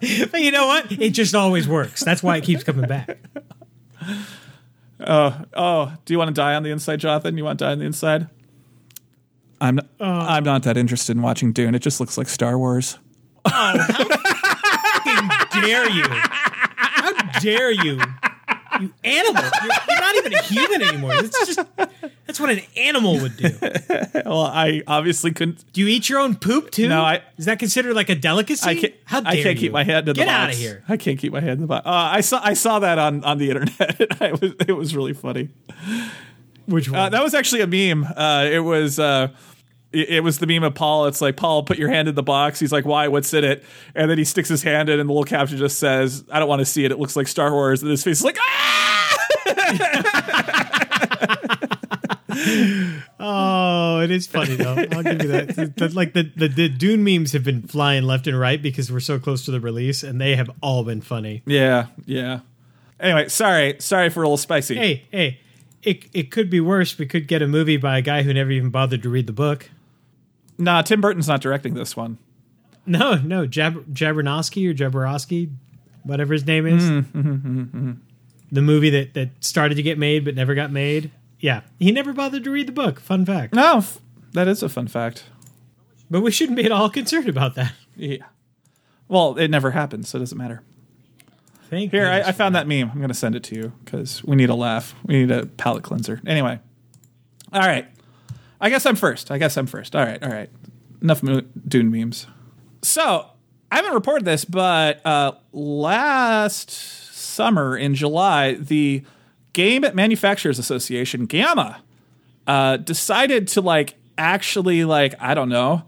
but you know what? It just always works. That's why it keeps coming back. Oh, oh, do you want to die on the inside, Jonathan? You want to die on the inside? I'm not, I'm not that interested in watching Dune. It just looks like Star Wars. Oh, How dare you? How dare you? You animal. You're, you're not even a human anymore. It's just that's what an animal would do. Well, I obviously couldn't. Do you eat your own poop too? No, I- Is that considered like a delicacy? I can't. How dare I can't you? keep my head in the Get out of here. I can't keep my head in the box. Uh, I saw. I saw that on on the internet. I was. It was really funny. Which one? Uh, that was actually a meme. Uh, it was. It, it was the meme of Paul. It's like Paul, put your hand in the box. He's like, "Why? What's in it?" And then he sticks his hand in, and the little caption just says, "I don't want to see it. It looks like Star Wars." And his face is like, "Ah!" oh, it is funny though. I'll give you that. The- like the, the the Dune memes have been flying left and right because we're so close to the release, and they have all been funny. Yeah, yeah. Anyway, sorry, sorry for a little spicy. Hey, hey, it it could be worse. We could get a movie by a guy who never even bothered to read the book. Nah, Tim Burton's not directing this one. No, no, Jab- Jabbernosky or Jabberosky, whatever his name is. Mm, mm-hmm, mm-hmm, mm-hmm, The movie that that started to get made but never got made. Yeah, he never bothered to read the book. Fun fact. No, f- that is a fun fact. But we shouldn't be at all concerned about that. Yeah. Well, it never happened, so it doesn't matter. Thank you. Here, I, I found that meme. I'm going to send it to you because we need a laugh. We need a palate cleanser. Anyway. All right. I guess I'm first. I guess I'm first. All right. All right. Enough Dune memes. So, I haven't reported this, but uh, last summer in July, the Game Manufacturers Association, GAMMA, uh, decided to like actually like I don't know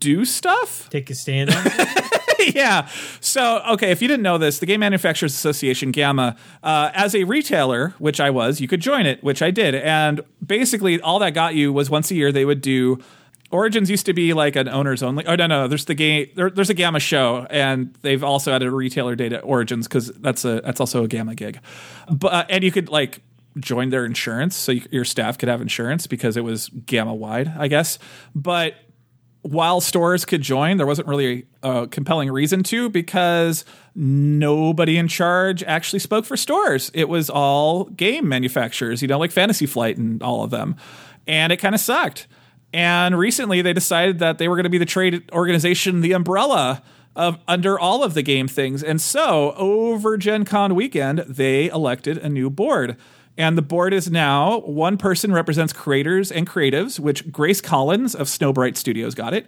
do stuff Take a stand. yeah. So, okay, if you didn't know this, the Game Manufacturers Association, GAMMA, uh, as a retailer, which I was, you could join it, which I did. And basically, all that got you was once a year they would do. Origins used to be like an owners only. Oh no, no, there's the game. There, there's a Gamma show, and they've also added a retailer data Origins because that's a that's also a Gamma gig. But uh, and you could like join their insurance, so you, your staff could have insurance because it was Gamma wide, I guess. But while stores could join, there wasn't really a compelling reason to because nobody in charge actually spoke for stores. It was all game manufacturers, you know, like Fantasy Flight and all of them. And it kind of sucked. And recently they decided that they were going to be the trade organization, the umbrella of under all of the game things. And so over Gen Con weekend, they elected a new board. And the board is now one person represents creators and creatives, which Grace Collins of Snowbright Studios got it.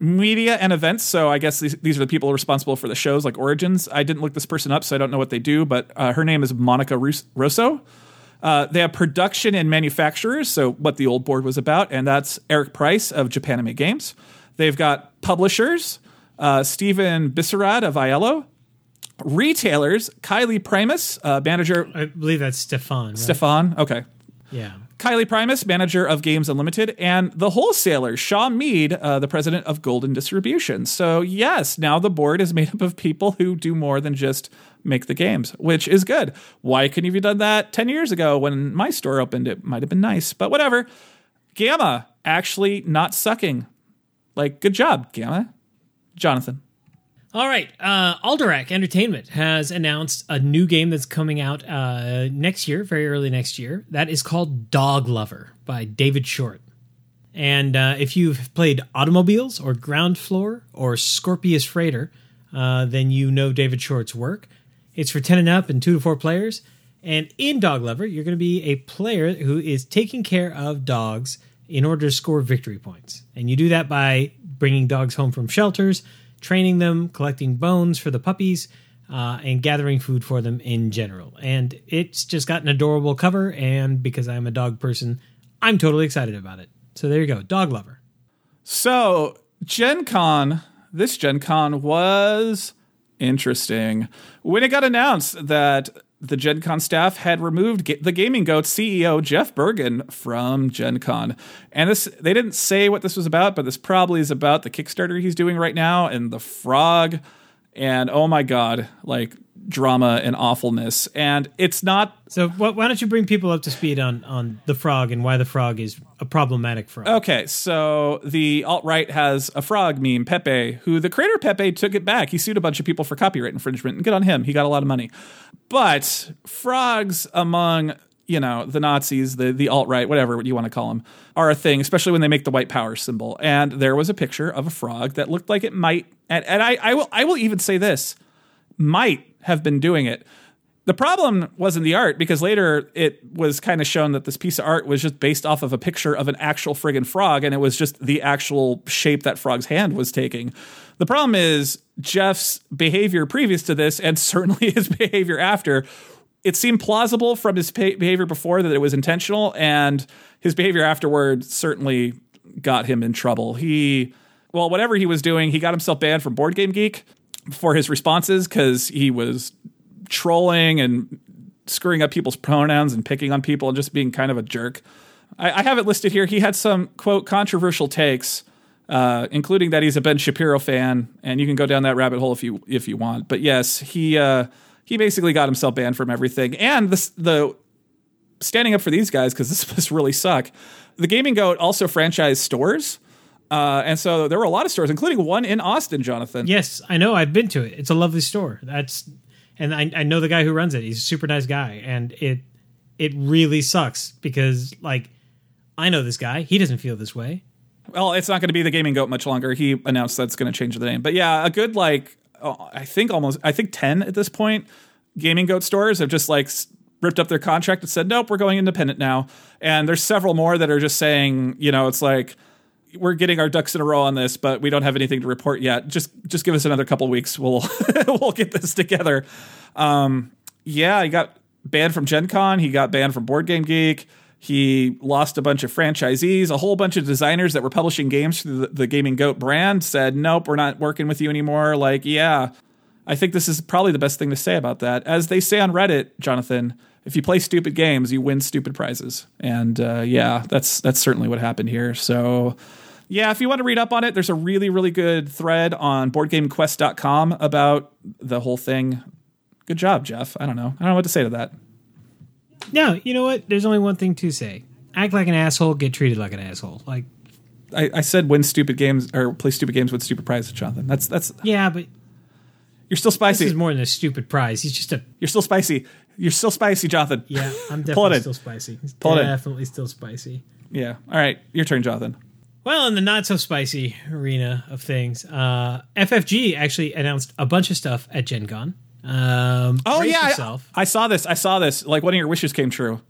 Media and events. So I guess these, these are the people responsible for the shows like Origins. I didn't look this person up, so I don't know what they do, but uh, her name is Monica Rus- Rosso. Uh, they have production and manufacturers, so what the old board was about, and that's Eric Price of Japanime Games. They've got publishers, uh, Stephen Brissaud of IELLO, retailers, Kylie Primus, uh, manager I believe that's Stefan. Right? Stefan. Okay. Yeah. Kylie Primus, manager of Games Unlimited, and the wholesaler, Shaw Mead, uh, the president of Golden Distribution. So, yes, now the board is made up of people who do more than just make the games, which is good. Why couldn't you have done that 10 years ago when my store opened? It might have been nice, but whatever. Gamma actually not sucking. Like, good job, Gamma. Jonathan. All right, uh, Alderac Entertainment has announced a new game that's coming out uh, next year, very early next year. That is called Dog Lover by David Short. And uh, if you've played Automobiles or Ground Floor or Scorpius Freighter, uh, then you know David Short's work. It's for 10 and up and 2 to 4 players. And in Dog Lover, you're going to be a player who is taking care of dogs in order to score victory points. And you do that by bringing dogs home from shelters training them, collecting bones for the puppies, uh, and gathering food for them in general. And it's just got an adorable cover, and because I'm a dog person, I'm totally excited about it. So there you go, Dog Lover. So, Gen Con, this Gen Con was interesting. When it got announced that the Gen Con staff had removed Ga- the Gaming Goat CEO Jeff Bergen from Gen Con. And this they didn't say what this was about, but this probably is about the Kickstarter he's doing right now and the frog and oh my god, like drama and awfulness. And it's not So wh- why don't you bring people up to speed on on the frog and why the frog is a problematic frog? Okay, so the alt right has a frog meme, Pepe, who the creator Pepe took it back. He sued a bunch of people for copyright infringement, and good on him. He got a lot of money. But frogs among you know the Nazis, the the alt right, whatever you want to call them, are a thing, especially when they make the white power symbol. And there was a picture of a frog that looked like it might, and, and I, I will I will even say this, might have been doing it. The problem wasn't the art because later it was kind of shown that this piece of art was just based off of a picture of an actual friggin' frog and it was just the actual shape that frog's hand was taking. The problem is Jeff's behavior previous to this and certainly his behavior after. It seemed plausible from his behavior before that it was intentional and his behavior afterward certainly got him in trouble. He well, whatever he was doing, he got himself banned from Board Game Geek for his responses because he was trolling and screwing up people's pronouns and picking on people and just being kind of a jerk. I, I have it listed here. He had some quote controversial takes, uh, including that he's a Ben Shapiro fan, and you can go down that rabbit hole if you if you want. But yes, he uh, he basically got himself banned from everything, and the the standing up for these guys because this must really suck. The Gaming Goat also franchised stores. Uh, and so there were a lot of stores, including one in Austin, Jonathan. Yes, I know. I've been to it. It's a lovely store. That's and I, I know the guy who runs it. He's a super nice guy, and it it really sucks because like I know this guy. He doesn't feel this way. Well, it's not going to be the Gaming Goat much longer. He announced that's going to change the name. But yeah, a good like oh, I think almost I think 10 at this point Gaming Goat stores have just like ripped up their contract and said, "Nope, we're going independent now." And there's several more that are just saying, you know, it's like we're getting our ducks in a row on this, but we don't have anything to report yet. Just just give us another couple weeks. We'll we'll get this together. Um, yeah, he got banned from Gen Con. He got banned from Board Game Geek. He lost a bunch of franchisees. A whole bunch of designers that were publishing games through the, the Gaming Goat brand said, "Nope, we're not working with you anymore." Like, yeah, I think this is probably the best thing to say about that. As they say on Reddit, Jonathan, if you play stupid games, you win stupid prizes. And uh, yeah, that's that's certainly what happened here. So yeah, if you want to read up on it, there's a really really good thread on boardgamequest.com about the whole thing. Good job, Jeff. I don't know. I don't know what to say to that. No, you know what? There's only one thing to say: act like an asshole, get treated like an asshole. Like, I, I said win stupid games or play stupid games with stupid prizes, Jonathan. That's that's yeah, but you're still spicy. this is more than a stupid prize. He's just a You're still spicy. You're still spicy, Jonathan. yeah. I'm definitely still spicy. Pull it in. definitely still spicy. Yeah. All right. Your turn, Jonathan. Well, in the not so spicy arena of things, uh, FFG actually announced a bunch of stuff at Gen Con. Um, Oh yeah, I- yourself. I, saw this. I saw this. Like one of your wishes came true.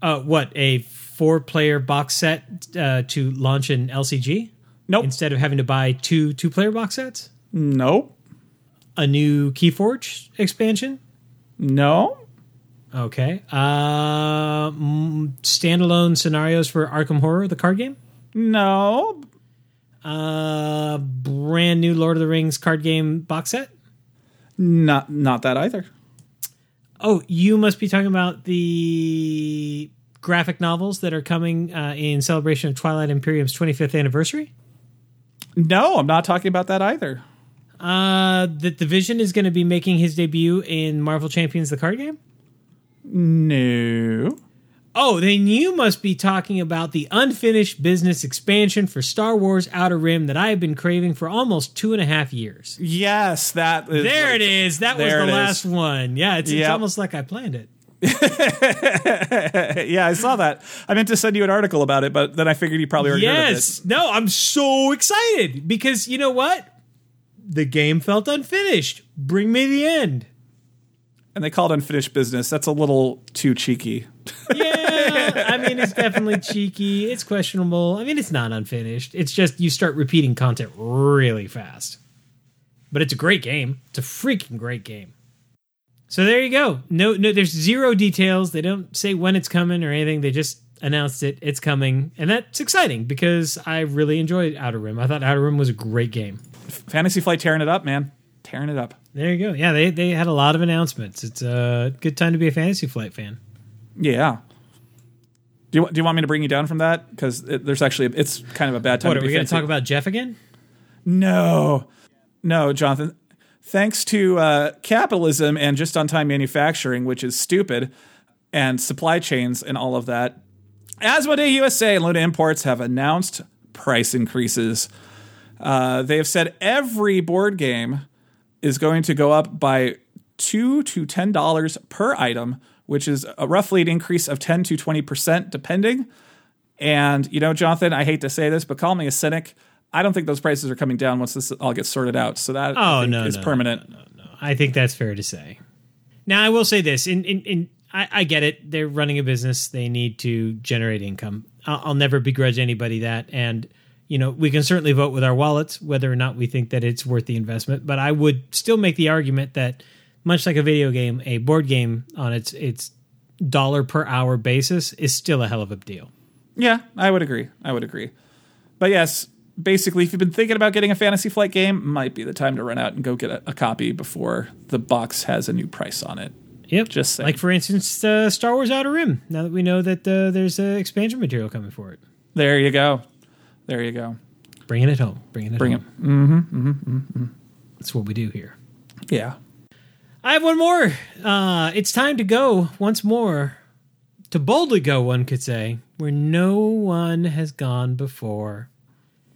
Uh, what a four-player box set uh, to launch an LCG Nope. instead of having to buy two two-player box sets. nope. A new KeyForge expansion. No. Okay. Uh, standalone scenarios for Arkham Horror, the card game. No. Uh, brand new Lord of the Rings card game box set. Not not that either. Oh, you must be talking about the graphic novels that are coming uh, in celebration of Twilight Imperium's 25th anniversary. No, I'm not talking about that either. Uh, The Division is going to be making his debut in Marvel Champions, the card game. No. Oh, then you must be talking about the unfinished business expansion for Star Wars Outer Rim that I have been craving for almost two and a half years. Yes, that is There like- it is. That was the last is. one. Yeah, it's, it's almost like I planned it. Yeah, I saw that. I meant to send you an article about it, but then I figured you probably already heard of it. Yes. No, I'm so excited because you know what? The game felt unfinished. Bring me the end. And they call it unfinished business. That's a little too cheeky. Yeah, I mean, it's definitely cheeky. It's questionable. I mean, it's not unfinished. It's just you start repeating content really fast. But it's a great game. It's a freaking great game. So there you go. No, no, there's zero details. They don't say when it's coming or anything. They just announced it. It's coming, and that's exciting because I really enjoyed Outer Rim. I thought Outer Rim was a great game. Fantasy Flight tearing it up, man. Tearing it up. There you go. Yeah, they they had a lot of announcements. It's a good time to be a Fantasy Flight fan. Yeah. Do you, do you want me to bring you down from that? Because there's actually it's kind of a bad time. What to are we going to talk about Jeff again? No, no, Jonathan. Thanks to uh, capitalism and just on time manufacturing, which is stupid, and supply chains and all of that, Asmodee USA and Luna Imports have announced price increases. Uh, they have said every board game is going to go up by two to ten dollars per item, which is a roughly an increase of ten to twenty percent, depending. And you know, Jonathan, I hate to say this, but call me a cynic. I don't think those prices are coming down once this all gets sorted out. So that Oh, no, is no, permanent. I think that's fair to say. Now, I will say this: in in, in I, I get it. They're running a business; they need to generate income. I'll, I'll never begrudge anybody that, and you know, we can certainly vote with our wallets whether or not we think that it's worth the investment. But I would still make the argument that, much like a video game, a board game on its its dollar per hour basis is still a hell of a deal. Yeah, I would agree. I would agree. But yes, basically, if you've been thinking about getting a Fantasy Flight game, might be the time to run out and go get a, a copy before the box has a new price on it. Yep. Just saying. like for instance, uh, Star Wars Outer Rim. Now that we know that uh, there's uh, expansion material coming for it, There you go. There you go. bringing it home, bringing it Bring home. it. Mm-hmm, mm-hmm, mm-hmm. That's what we do here. Yeah. I have one more. Uh, it's time to go once more. To boldly go, one could say, where no one has gone before.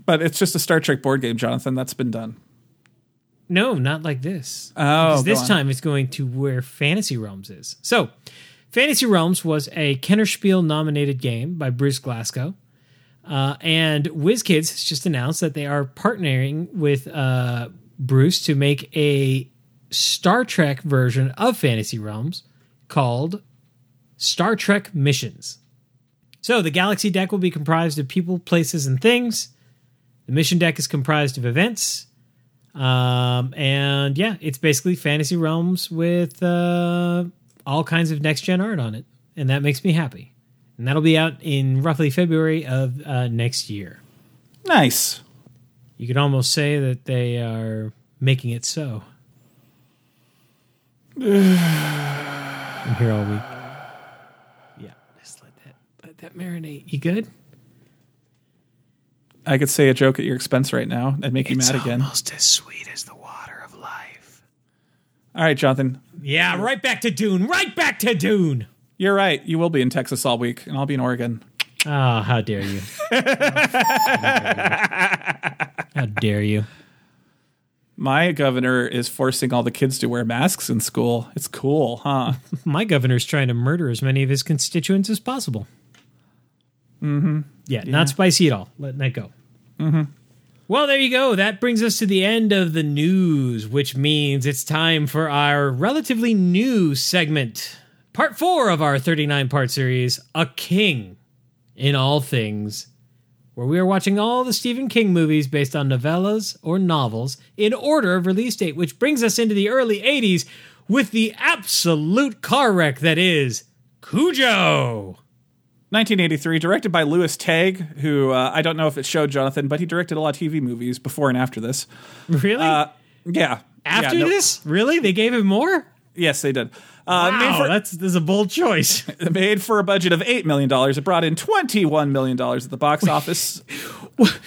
But it's just a Star Trek board game, Jonathan. That's been done. No, not like this. Oh, this time it's going to where Fantasy Realms is. So, Fantasy Realms was a Kennerspiel nominated game by Bruce Glassco. Uh, and WizKids has just announced that they are partnering with uh, Bruce to make a Star Trek version of Fantasy Realms called Star Trek Missions. So, the Galaxy deck will be comprised of people, places, and things. The mission deck is comprised of events. Um, and yeah, it's basically Fantasy Realms with uh, all kinds of next gen art on it. And that makes me happy. And that'll be out in roughly February of uh, next year. Nice. You could almost say that they are making it so. I'm here all week. Yeah, just let that let that marinate. You good? I could say a joke at your expense right now and make you mad again. almost as sweet as the water of life. All right, Jonathan. Yeah, right back to Dune. Right back to Dune. You're right. You will be in Texas all week, and I'll be in Oregon. Oh, how dare you! how dare you! My governor is forcing all the kids to wear masks in school. It's cool, huh? My governor's trying to murder as many of his constituents as possible. Mm-hmm. Yeah, not spicy at all. Letting that go. Mm-hmm. Well, there you go. That brings us to the end of the news, which means it's time for our relatively new segment, part four of our 39 part series, A King in All Things, where we are watching all the Stephen King movies based on novellas or novels in order of release date, which brings us into the early 80s with the absolute car wreck that is Cujo. 1983, directed by Lewis Teague, who uh, I don't know if it showed Jonathan, but he directed a lot of TV movies before and after this. Really? Uh, yeah. After Yeah, no- this? Really? They gave him more? Yes, they did. Uh, Wow, for, that's, that's a bold choice. made for a budget of $8 million. It brought in $21 million at the box office. what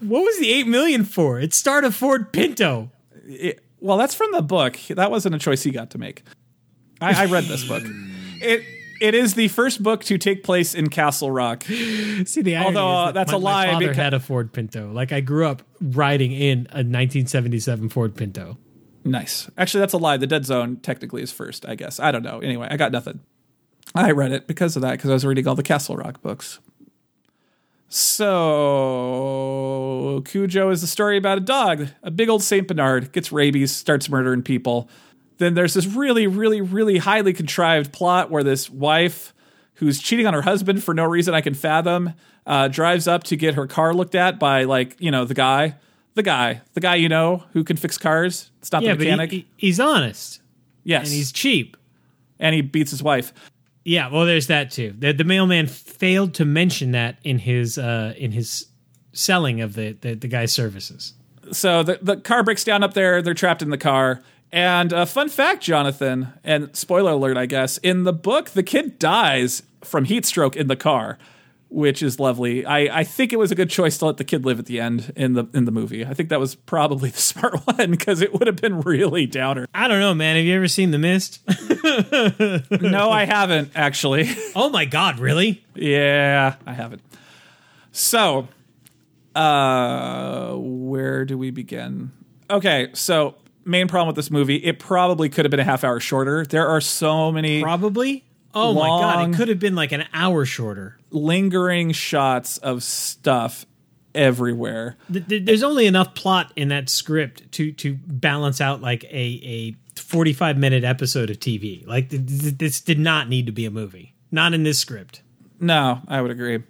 was the eight million for? It starred a Ford Pinto. It- well, that's from the book. That wasn't a choice he got to make. I, I read this book. It It is the first book to take place in Castle Rock. See the Although, uh, that that's my, a lie My father had a Ford Pinto. Like I grew up riding in a 1977 Ford Pinto. Nice. Actually, that's a lie. The Dead Zone technically is first, I guess. I don't know. Anyway, I got nothing. I read it because of that, because I was reading all the Castle Rock books. So, Cujo is the story about a dog. A big old St. Bernard gets rabies, starts murdering people. Then there's this really, really, really highly contrived plot where this wife, who's cheating on her husband for no reason I can fathom, uh, drives up to get her car looked at by, like, you know, the guy. The guy. The guy you know who can fix cars. It's not Yeah, the mechanic. he, he- he's honest yes. and he's cheap. and he beats his wife. Yeah, well, there's that too. The, the mailman failed to mention that in his uh, in his selling of the, the the guy's services. So the, the car breaks down up there. They're trapped in the car. And uh, fun fact, Jonathan, and spoiler alert, I guess, in the book, the kid dies from heat stroke in the car, which is lovely. I, I think it was a good choice to let the kid live at the end in the in the movie. I think that was probably the smart one because it would have been really downer. I don't know, man. Have you ever seen The Mist? no, I haven't actually. oh my God, really? Yeah, I haven't. So, uh, where do we begin? Okay, so main problem with this movie, it probably could have been a half hour shorter. There are so many Probably. Oh my God, it could have been like an hour shorter. lingering shots of stuff everywhere. Th- th- There's only enough plot in that script to to balance out like a a 45 minute episode of TV. Like th- th- this did not need to be a movie. Not in this script. No, I would agree.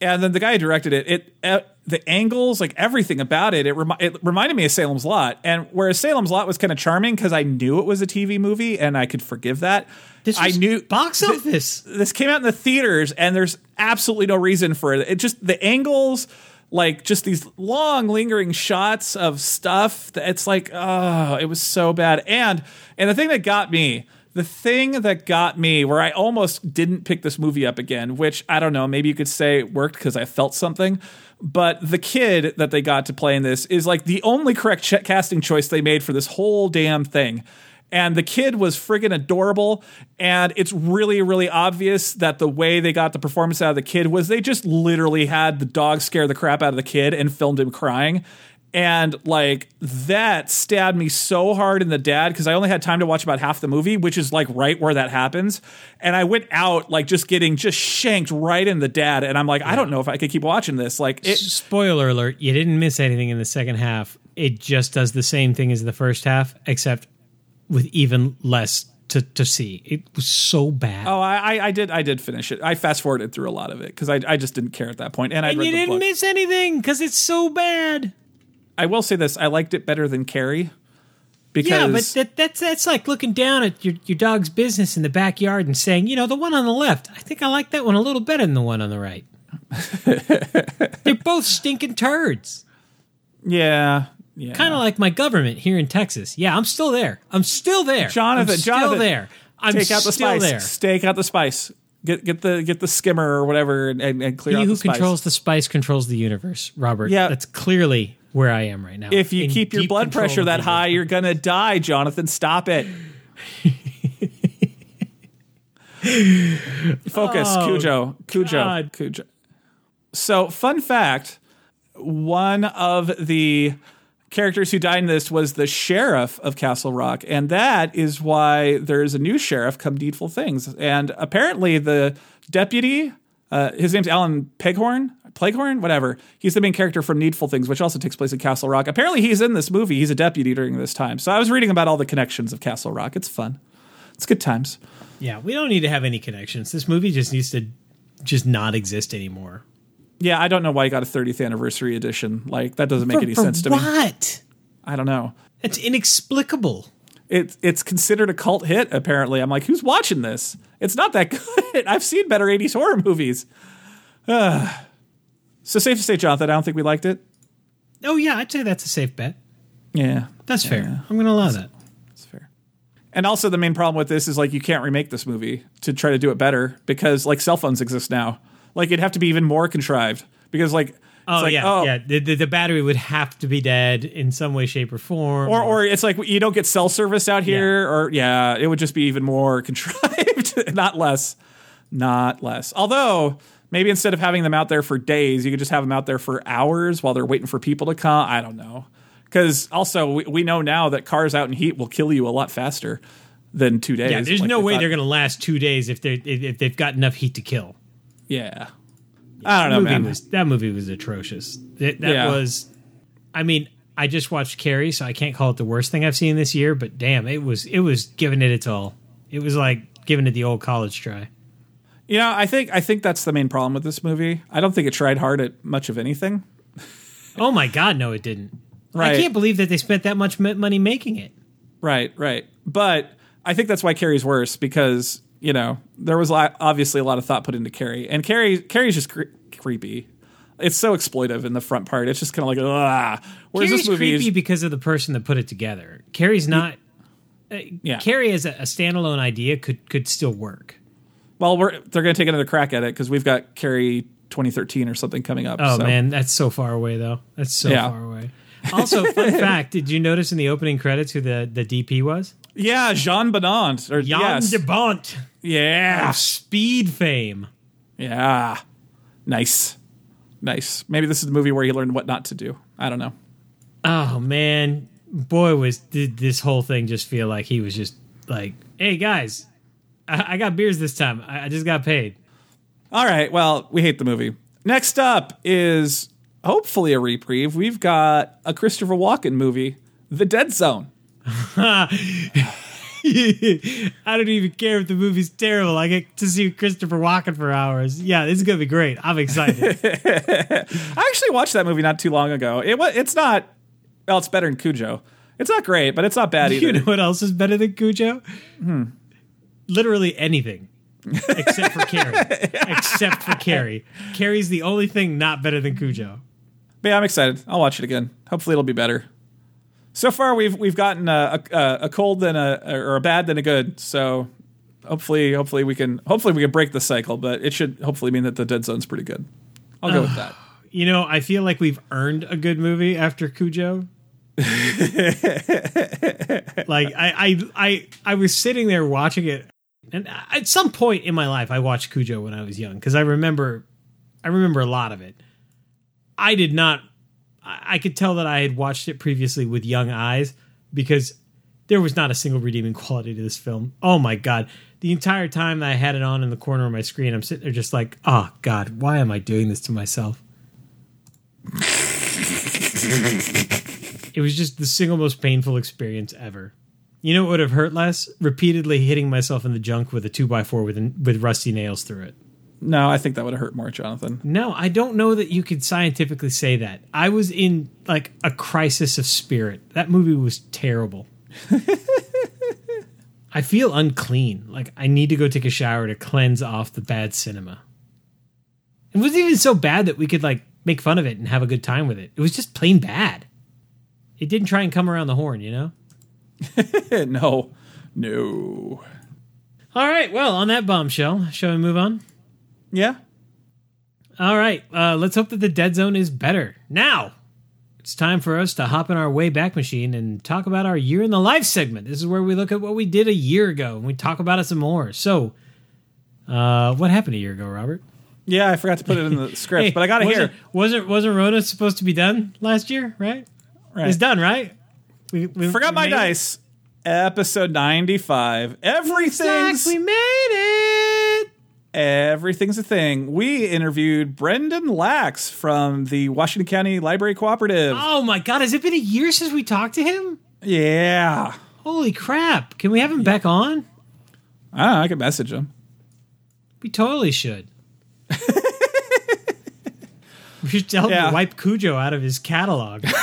And then the guy who directed it, it the angles, like everything about it, it, remi- it reminded me of Salem's Lot. And whereas Salem's Lot was kind of charming because I knew it was a TV movie and I could forgive that. This I knew box th- office. this came out in the theaters and there's absolutely no reason for it. It just the angles, like just these long lingering shots of stuff. that It's like, oh, it was so bad. And and the thing that got me, the thing that got me where I almost didn't pick this movie up again, which I don't know, maybe you could say worked because I felt something. But the kid that they got to play in this is like the only correct ch- casting choice they made for this whole damn thing. And the kid was friggin' adorable and it's really really obvious that the way they got the performance out of the kid was they just literally had the dog scare the crap out of the kid and filmed him crying and like that stabbed me so hard in the dad because I only had time to watch about half the movie, which is like right where that happens. And I went out like just getting just shanked right in the dad. And I'm like, I don't know if I could keep watching this. Like it, Spoiler alert, you didn't miss anything in the second half. It just does the same thing as the first half, except with even less to, to see. It was so bad. oh, I, I- I did, I did finish it. I fast forwarded through a lot of it because I, I just didn't care at that point. And I and read you didn't book. miss anything because it's so bad. I will say this: I liked it better than Carrie because Yeah, but that, that's that's like looking down at your, your dog's business in the backyard and saying, you know, the one on the left, I think I like that one a little better than the one on the right. They're both stinking turds. yeah, yeah, Kind of like my government here in Texas. Yeah, I'm still there. I'm still there. Jonathan, I'm still Jonathan, there. I'm take out the still spice. there. Stake out the spice. Get get the get the skimmer or whatever and, and, and clear He out who the spice. controls the spice controls the universe, Robert. Yeah. that's clearly where I am right now. if you keep your blood pressure that high, you're gonna die, Jonathan. Stop it. Focus, Oh, Cujo, Cujo, God. Cujo. So, fun fact: one of the characters who died in this was the sheriff of Castle Rock, and that is why there's a new sheriff come Needful Things. And apparently, the deputy, uh, his name's Alan Peghorn, Plaguehorn, whatever. He's the main character from Needful Things, which also takes place in Castle Rock. Apparently, he's in this movie. He's a deputy during this time. So I was reading about all the connections of Castle Rock. It's fun. It's good times. yeah, we don't need to have any connections. This movie just needs to just not exist anymore. Yeah, I don't know why you got a 30th anniversary edition. Like that doesn't make For- any for sense to me. what? I don't know. It's inexplicable. It's it's considered a cult hit. Apparently, I'm like, who's watching this? It's not that good. I've seen better 80s horror movies. Ah. so safe to say, Jonathan, I don't think we liked it. Oh yeah, I'd say that's a safe bet. Yeah, That's Yeah, fair. I'm going to allow that. That's fair. And also the main problem with this is like you can't remake this movie to try to do it better because like cell phones exist now. Like it'd have to be even more contrived because like Oh like, yeah, oh. yeah. The, the, the battery would have to be dead in some way, shape, or form. Or, or it's like you don't get cell service out here, or yeah, it would just be even more contrived, not less, not less. Although maybe instead of having them out there for days, you could just have them out there for hours while they're waiting for people to come. I don't know, because also we, we know now that cars out in heat will kill you a lot faster than two days. yeah, there's like no way thought. they're going to last two days if they if they've got enough heat to kill. Yeah, I don't know, movie man. was that movie was atrocious. That, that Yeah. was, I mean, I just watched Carrie, so I can't call it the worst thing I've seen this year. But damn, it was it was giving it its all. It was like giving it the old college try. you know, I think I think that's the main problem with this movie. I don't think it tried hard at much of anything. Oh my god, no, it didn't. Right. I can't believe that they spent that much money making it. Right, right. But I think that's why Carrie's worse because you know there was obviously a lot of thought put into Carrie, and Carrie Carrie's just cre- creepy. It's so exploitive in the front part. It's just kind of like ah. Whereas Carrie's this movie creepy is because of the person that put it together. Carrie's not. uh, Yeah. Carrie as a, a standalone idea could could still work. well, we're they're going to take another crack at it because we've got Carrie 2013 or something coming up. Oh so. man, that's so far away though. That's so Yeah. far away. Also, fun fact: Did you notice in the opening credits who the, the DP was? Yeah, Jean Bonant or Jan yes, de Bont yeah, of Speed fame. yeah, nice, nice. Maybe this is the movie where he learned what not to do. I don't know. Oh man, boy, was did this whole thing just feel like he was just like, "Hey guys, I, I got beers this time. I, I just got paid." All right. Well, we hate the movie. Next up is hopefully a reprieve. We've got a Christopher Walken movie, The Dead Zone. I don't even care if the movie's terrible. I get to see Christopher Walken for hours. Yeah, this is gonna be great. I'm excited. I actually watched that movie not too long ago. It was. It's not. Well, it's better than Cujo. It's not great, but it's not bad either. you know what else is better than Cujo? Hmm. Literally anything. Except for Carrie. Except for Carrie. Carrie's the only thing not better than Cujo. But yeah, I'm excited. I'll watch it again. Hopefully, it'll be better. So far, we've we've gotten a a, a cold than a or a bad than a good. So hopefully, hopefully we can hopefully we can break the cycle. But it should hopefully mean that the Dead Zone's pretty good. I'll go with that. You know, I feel like we've earned a good movie after Cujo. like I, I I I was sitting there watching it and at some point in my life I watched Cujo when I was young because I remember I remember a lot of it. I did not I could tell that I had watched it previously with young eyes because there was not a single redeeming quality to this film. Oh my god. The entire time that I had it on in the corner of my screen, I'm sitting there just like, oh God, why am I doing this to myself? it was just the single most painful experience ever. You know what would have hurt less? Repeatedly hitting myself in the junk with a two by four with with rusty nails through it. No, I think that would have hurt more, Jonathan. No, I don't know that you could scientifically say that. I was in like a crisis of spirit. That movie was terrible. I feel unclean. Like I need to go take a shower to cleanse off the bad cinema. It wasn't even so bad that we could like make fun of it and have a good time with it. It was just plain bad. It didn't try and come around the horn, you know? no, no. All right, well, on that bombshell, shall we move on? Yeah. All right, uh, let's hope that the dead zone is better. Now, it's time for us to hop in our way back machine and talk about our year in the life segment. This is where we look at what we did a year ago and we talk about it some more. So, uh, what happened a year ago, Robert? Yeah, I forgot to put it in the script, but I got it wasn't, here. Wasn't wasn't Rona supposed to be done last year? Right? Right. It's done, right? We, we Forgot we my made it? dice. Episode 95. Everything's Zach, we made it. Everything's a thing. We interviewed Brendan Lax from the Washington County Library Cooperative. Oh my god, has it been a year since we talked to him? Yeah. Holy crap! Can we have him back on? I I could message him. We totally should. we should tell him Yeah. to wipe Cujo out of his catalog.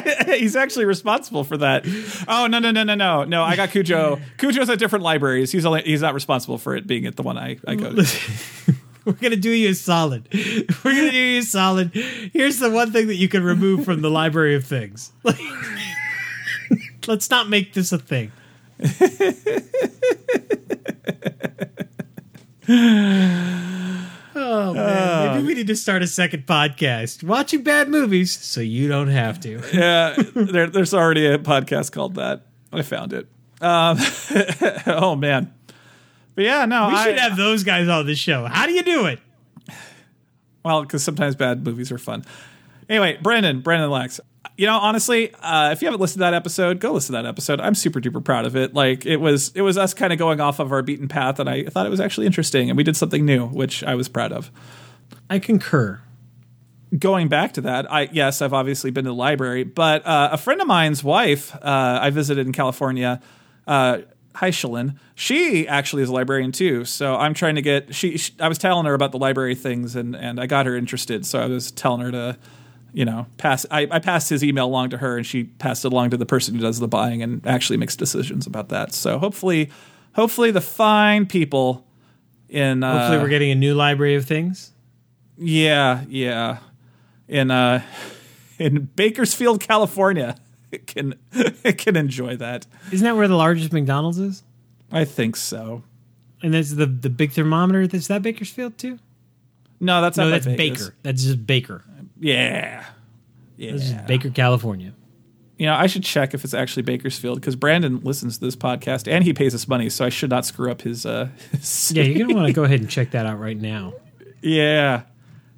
He's actually responsible for that. Oh no no no no no no! I got Cujo. Cujo's at different libraries. He's only he's not responsible for it being at the one I, I go to. We're gonna do you a solid. We're gonna do you a solid. Here's the one thing that you can remove from the library of things. Let's not make this a thing. Oh man, maybe we need to start a second podcast. Watching bad movies so you don't have to. yeah, there, there's already a podcast called that. I found it. Um, oh man, but yeah, no, We I, should have those guys on the show. How do you do it? Well, because sometimes bad movies are fun. Anyway, Brandon, Brandon Lex. You know, honestly, uh, if you haven't listened to that episode, go listen to that episode. I'm super duper proud of it. Like it was, it was us kind of going off of our beaten path, and I thought it was actually interesting, and we did something new, which I was proud of. I concur. Going back to that, I yes, I've obviously been to the library, but uh, a friend of mine's wife, uh, I visited in California. Uh, Heichelin, she actually is a librarian too. So I'm trying to get she, she. I was telling her about the library things, and and I got her interested. So I was telling her to, you know, pass. I, I passed his email along to her, and she passed it along to the person who does the buying and actually makes decisions about that. So hopefully, hopefully the fine people in uh, Hopefully, we're getting a new library of things. yeah, yeah. In uh in Bakersfield, California. It can it can enjoy that. Isn't that where the largest McDonald's is? I think so. And that's the the big thermometer. That's that Bakersfield too. No, that's No, that's Baker. That's just Baker. Yeah. Yeah. That's just Baker, California. You know, I should check if it's actually Bakersfield because Brandon listens to this podcast and he pays us money, so I should not screw up his uh his Yeah, you're gonna want to go ahead and check that out right now. Yeah.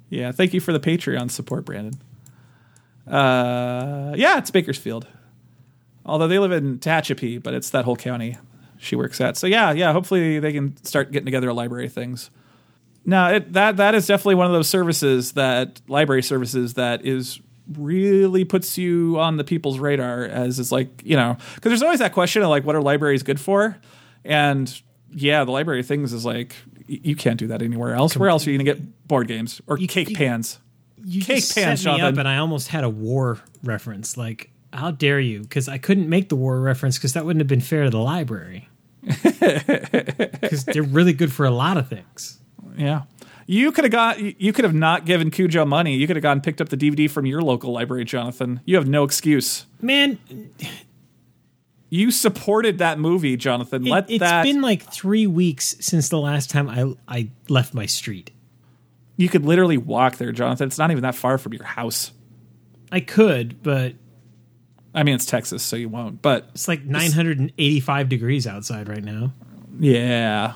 Yeah. Thank you for the Patreon support, Brandon. Uh, yeah, it's Bakersfield. Although they live in Tehachapi, but it's that whole county she works at. So yeah, yeah. Hopefully they can start getting together a library of things. No, it, that that is definitely one of those services that library services that is really puts you on the people's radar as is like you know because there's always that question of like what are libraries good for, and yeah, the library things is like y- you can't do that anywhere else. Where else are you gonna get board games or cake you- pans? You Cake just pans, set me Jonathan. up, and I almost had a war reference. Like, how dare you? Because I couldn't make the war reference because that wouldn't have been fair to the library. Because they're really good for a lot of things. Yeah. You could have got. You could have not given Cujo money. You could have gone and picked up the DVD from your local library, Jonathan. You have no excuse. Man, You supported that movie, Jonathan. it, Let has that. been like three weeks since the last time I I left my street. you could literally walk there, Jonathan. It's not even that far from your house. I could, but I mean, it's Texas, so you won't. But it's like 985 degrees outside right now. yeah,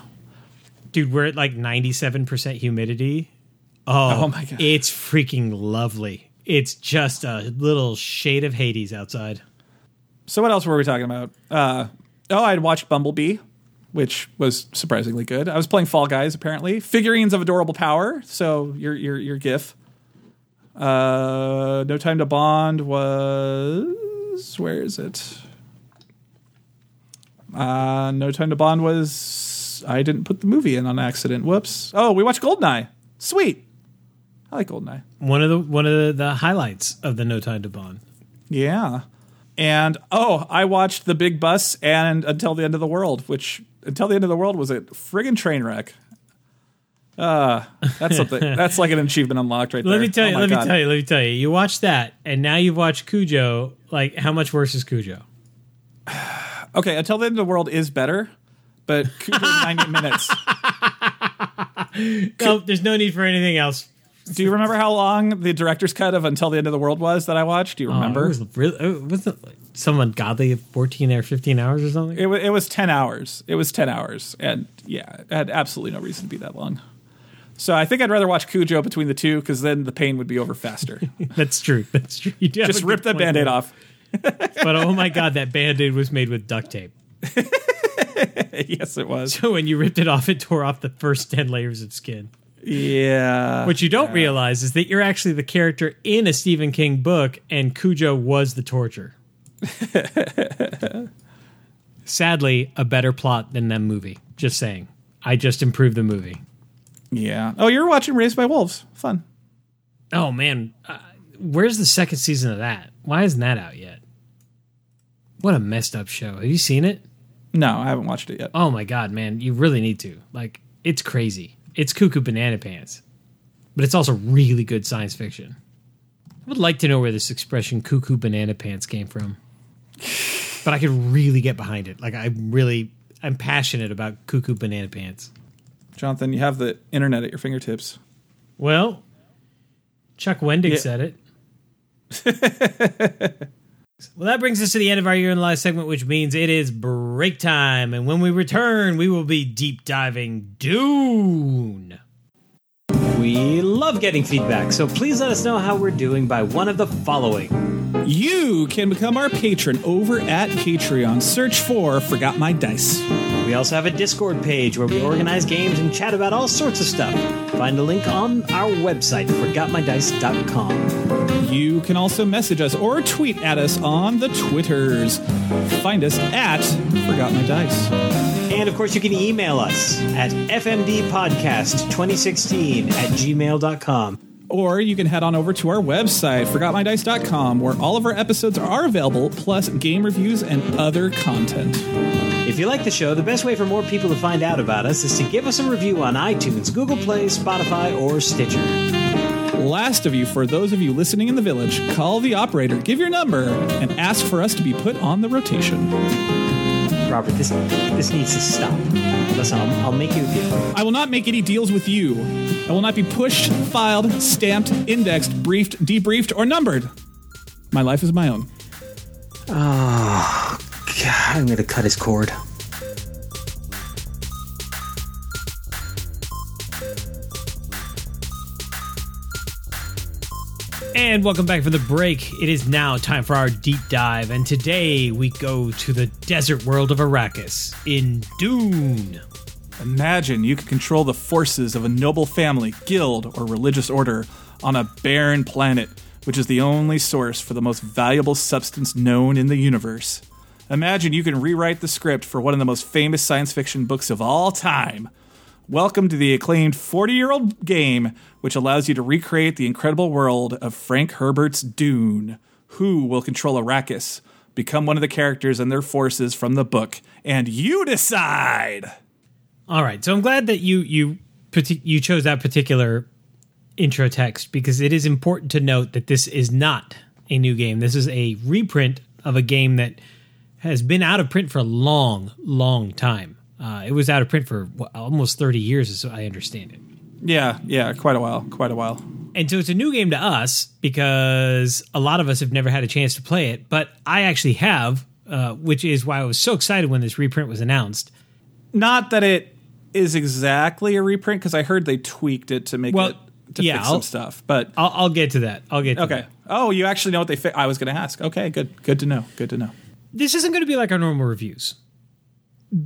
Dude, we're at like 97% humidity. Oh, Oh my God. It's freaking lovely. It's just a little shade of Hades outside. So what else were we talking about? Uh, oh, I'd watched Bumblebee, which was surprisingly good. I was playing Fall Guys, apparently. Figurines of Adorable Power. So your your your GIF. Uh, no Time to Bond was where is it? Uh, no Time to Bond was I didn't put the movie in on accident. Whoops. Oh, we watched Goldeneye. Sweet. I like Goldeneye. One of the one of the, the highlights of the No Time to Bond. Yeah. And oh, I watched The Big Bus and Until the End of the World, which Until the End of the World was a friggin' train wreck. Uh, that's something. that's like an achievement unlocked right there. Let me tell Oh you, let God. me tell you, let me tell you. You watched that and now you've watched Cujo. Like how much worse is Cujo? Okay, Until the End of the World is better, but Cujo 90 minutes. No, there's no need for anything else. Do you remember how long the director's cut of Until the End of the World was that I watched? Do you remember? Oh, it was really it was it some ungodly 14 or 15 hours or something. It, wa- it was 10 hours. It was 10 hours. And yeah, it had absolutely no reason to be that long. So I think I'd rather watch Cujo between the two because then the pain would be over faster. That's true. That's true. Just rip that band aid off. But oh my god, that band-aid was made with duct tape. yes, it was. So when you ripped it off, it tore off the first 10 layers of skin. Yeah. What you don't realize is that you're actually the character in a Stephen King book, and Cujo was the torture. Sadly, a better plot than that movie. Just saying. I just improved the movie. Yeah. Oh, you're watching Raised by Wolves. Fun. Oh man, uh, where's the second season of that? Why isn't that out yet? What a messed up show. Have you seen it? No, I haven't watched it yet. Oh my god, man, you really need to. Like, it's crazy. It's cuckoo banana pants, but it's also really good science fiction. I would like to know where this expression "cuckoo banana pants" came from, but I could really get behind it. Like I'm really, I'm passionate about Cuckoo Banana Pants. Jonathan, you have the internet at your fingertips. Well, Chuck Wendig Yeah. said it. well, that brings us to the end of our year in the live segment, which means it is break time. And when we return, we will be deep diving Dune. We love getting feedback, so please let us know how we're doing by one of the following. You can become our patron over at Patreon. Search for Forgot My Dice. We also have a Discord page where we organize games and chat about all sorts of stuff. Find a link on our website, forgotmydice.com. You can also message us or tweet at us on the Twitters. Find us at Forgot My Dice. And of course, you can email us at fmdpodcast2016 at gmail.com. Or you can head on over to our website, forgotmydice.com, where all of our episodes are available, plus game reviews and other content. If you like the show, the best way for more people to find out about us is to give us a review on iTunes, Google Play, Spotify, or Stitcher. Last of you, for those of you listening in the village, call the operator, give your number, and ask for us to be put on the rotation. Robert, this this needs to stop. Listen, I'll, I'll make you a deal. I will not make any deals with you. I will not be pushed, filed, stamped, indexed, briefed, debriefed, or numbered. My life is my own. Ah, God, I'm going to cut his cord. And welcome back from the break. It is now time for our deep dive, and today we go to the desert world of Arrakis in Dune. Imagine you could control the forces of a noble family, guild, or religious order on a barren planet, which is the only source for the most valuable substance known in the universe. Imagine you can rewrite the script for one of the most famous science fiction books of all time. Welcome to the acclaimed 40 year old game, which allows you to recreate the incredible world of Frank Herbert's Dune. Who will control Arrakis? Become one of the characters and their forces from the book, and you decide! All right, so I'm glad that you you you chose that particular intro text because it is important to note that this is not a new game. This is a reprint of a game that has been out of print for a long, long time. Uh, it was out of print for almost 30 years, as I understand it. Yeah, yeah, quite a while, quite a while. And so it's a new game to us because a lot of us have never had a chance to play it, but I actually have, uh, which is why I was so excited when this reprint was announced. Not that it is exactly a reprint because I heard they tweaked it to make Well, it to yeah, fix I'll- some stuff. But I'll, I'll get to that. I'll get to that. okay. that. Oh, you actually know what they fi- I was going to ask. Okay, good, good to know. Good to know. This isn't going to be like our normal reviews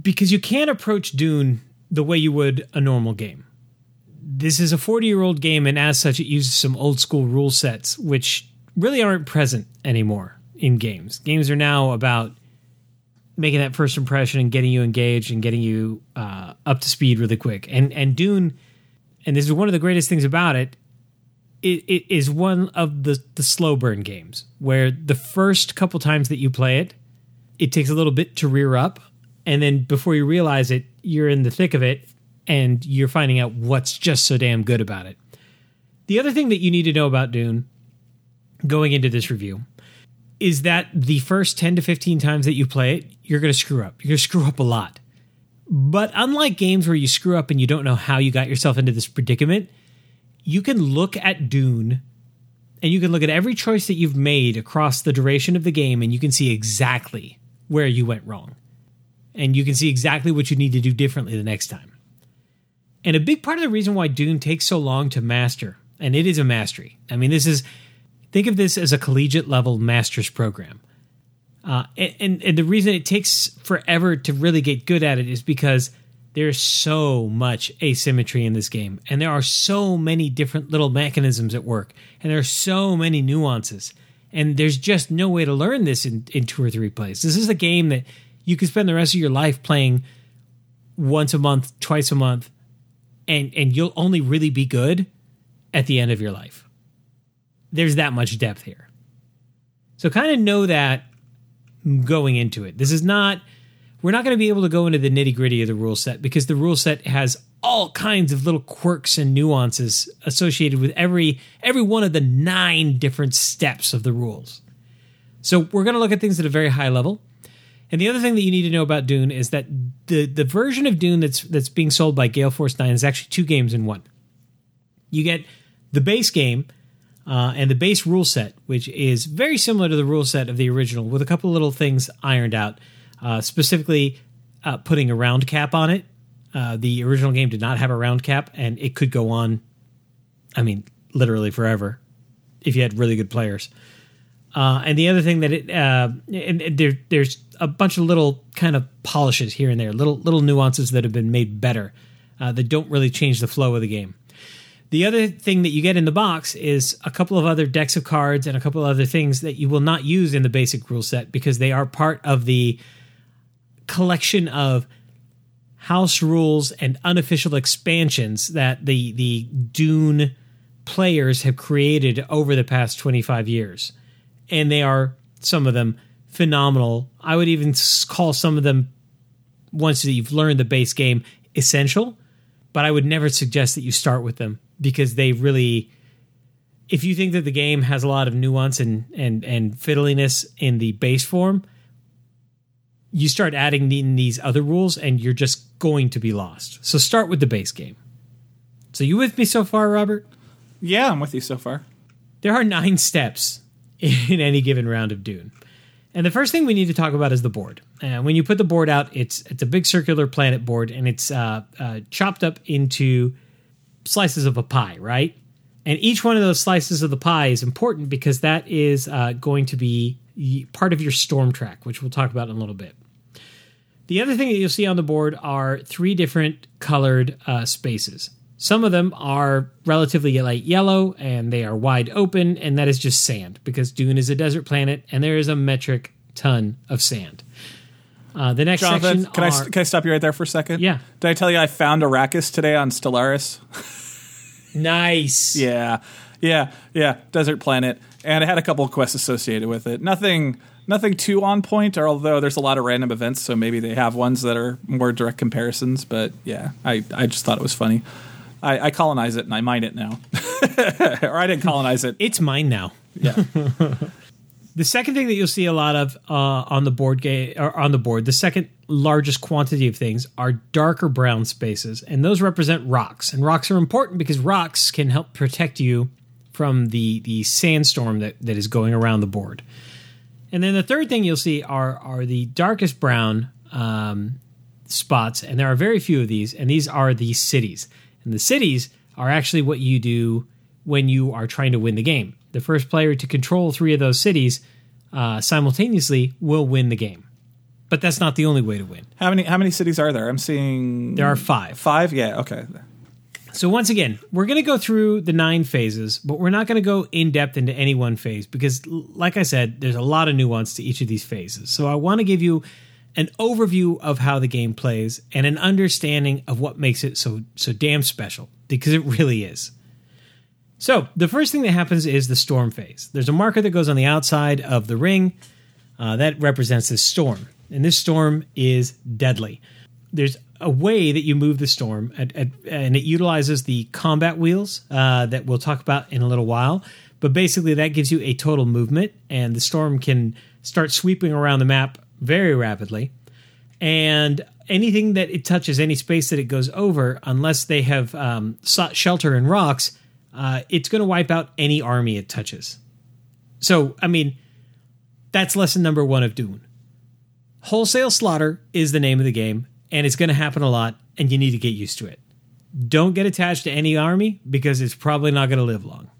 because you can't approach Dune the way you would a normal game. This is a 40 year old game, and as such, it uses some old school rule sets, which really aren't present anymore in games. Games are now about making that first impression and getting you engaged and getting you uh, up to speed really quick. And and Dune, and this is one of the greatest things about it, it, it is one of the the slow burn games where the first couple times that you play it, it takes a little bit to rear up, and then before you realize it, you're in the thick of it, and you're finding out what's just so damn good about it. The other thing that you need to know about Dune, going into this review, is that the first 10 to 15 times that you play it, you're going to screw up. You're going to screw up a lot. But unlike games where you screw up and you don't know how you got yourself into this predicament, you can look at Dune and you can look at every choice that you've made across the duration of the game and you can see exactly where you went wrong. And you can see exactly what you need to do differently the next time. And a big part of the reason why Dune takes so long to master, and it is a mastery. I mean, this is think of this as a collegiate level master's program. Uh, and, and, and the reason it takes forever to really get good at it is because there's so much asymmetry in this game, and there are so many different little mechanisms at work, and there are so many nuances, and there's just no way to learn this in, in two or three plays. This is a game that you could spend the rest of your life playing once a month, twice a month, and and you'll only really be good at the end of your life. There's that much depth here. So kind of know that going into it. This is not we're not going to be able to go into the nitty gritty of the rule set because the rule set has all kinds of little quirks and nuances associated with every every one of the nine different steps of the rules. So we're going to look at things at a very high level. And the other thing that you need to know about Dune is that the the version of Dune that's that's being sold by Gale Force Nine is actually two games in one. You get the base game uh, and the base rule set, which is very similar to the rule set of the original, with a couple little things ironed out. Uh, specifically, uh, putting a round cap on it. Uh, the original game did not have a round cap, and it could go on. I mean, literally forever, if you had really good players. Uh, and the other thing that it uh, and, and there, there's a bunch of little kind of polishes here and there, little little nuances that have been made better uh, that don't really change the flow of the game. The other thing that you get in the box is a couple of other decks of cards and a couple of other things that you will not use in the basic rule set because they are part of the collection of house rules and unofficial expansions that the the Dune players have created over the past 25 years. And they are some of them phenomenal. I would even call some of them once you've learned the base game essential, but I would never suggest that you start with them because they really if you think that the game has a lot of nuance and and and fiddliness in the base form you start adding in these other rules and you're just going to be lost so start with the base game so you with me so far robert Yeah, I'm with you so far. there are nine steps in any given round of dune and the first thing we need to talk about is the board. And when you put the board out, it's it's a big circular planet board, and it's uh, uh, chopped up into slices of a pie, right? And each one of those slices of the pie is important because that is uh, going to be part of your storm track, which we'll talk about in a little bit. The other thing that you'll see on the board are three different colored uh, spaces. Some of them are relatively light yellow and they are wide open, and that is just sand because Dune is a desert planet and there is a metric ton of sand. Uh, the next Jonathan, section can I can I stop you right there for a second? Yeah. Did I tell you I found Arrakis today on Stellaris? nice. Yeah, yeah, yeah. Desert planet, and it had a couple of quests associated with it. Nothing, nothing too on point. Or although there's a lot of random events, so maybe they have ones that are more direct comparisons. But yeah, I I just thought it was funny. I, I colonize it and I mine it now, or I didn't colonize it. It's mine now. Yeah, The second thing that you'll see a lot of uh, on the board game or on the board, the second largest quantity of things are darker brown spaces, and those represent rocks. And rocks are important because rocks can help protect you from the the sandstorm that, that is going around the board. And then the third thing you'll see are are the darkest brown um, spots, and there are very few of these. And these are the cities, and the cities are actually what you do when you are trying to win the game. The first player to control three of those cities uh, simultaneously will win the game. But that's not the only way to win. how many how many cities are there? I'm seeing There are five. five. Yeah, okay. So once again, we're going to go through the nine phases, but we're not going to go in depth into any one phase because, like I said, there's a lot of nuance to each of these phases. So I want to give you an overview of how the game plays and an understanding of what makes it so so damn special because it really is. So the first thing that happens is the storm phase. There's a marker that goes on the outside of the ring uh, that represents this storm, and this storm is deadly. There's a way that you move the storm, at, at, and it utilizes the combat wheels uh, that we'll talk about in a little while. But basically, that gives you a total movement, and the storm can start sweeping around the map very rapidly. And anything that it touches, any space that it goes over, unless they have um, sought shelter in rocks, uh, it's going to wipe out any army it touches. So, I mean, that's lesson number one of Dune. Wholesale slaughter is the name of the game, and it's going to happen a lot, and you need to get used to it. Don't get attached to any army because it's probably not going to live long.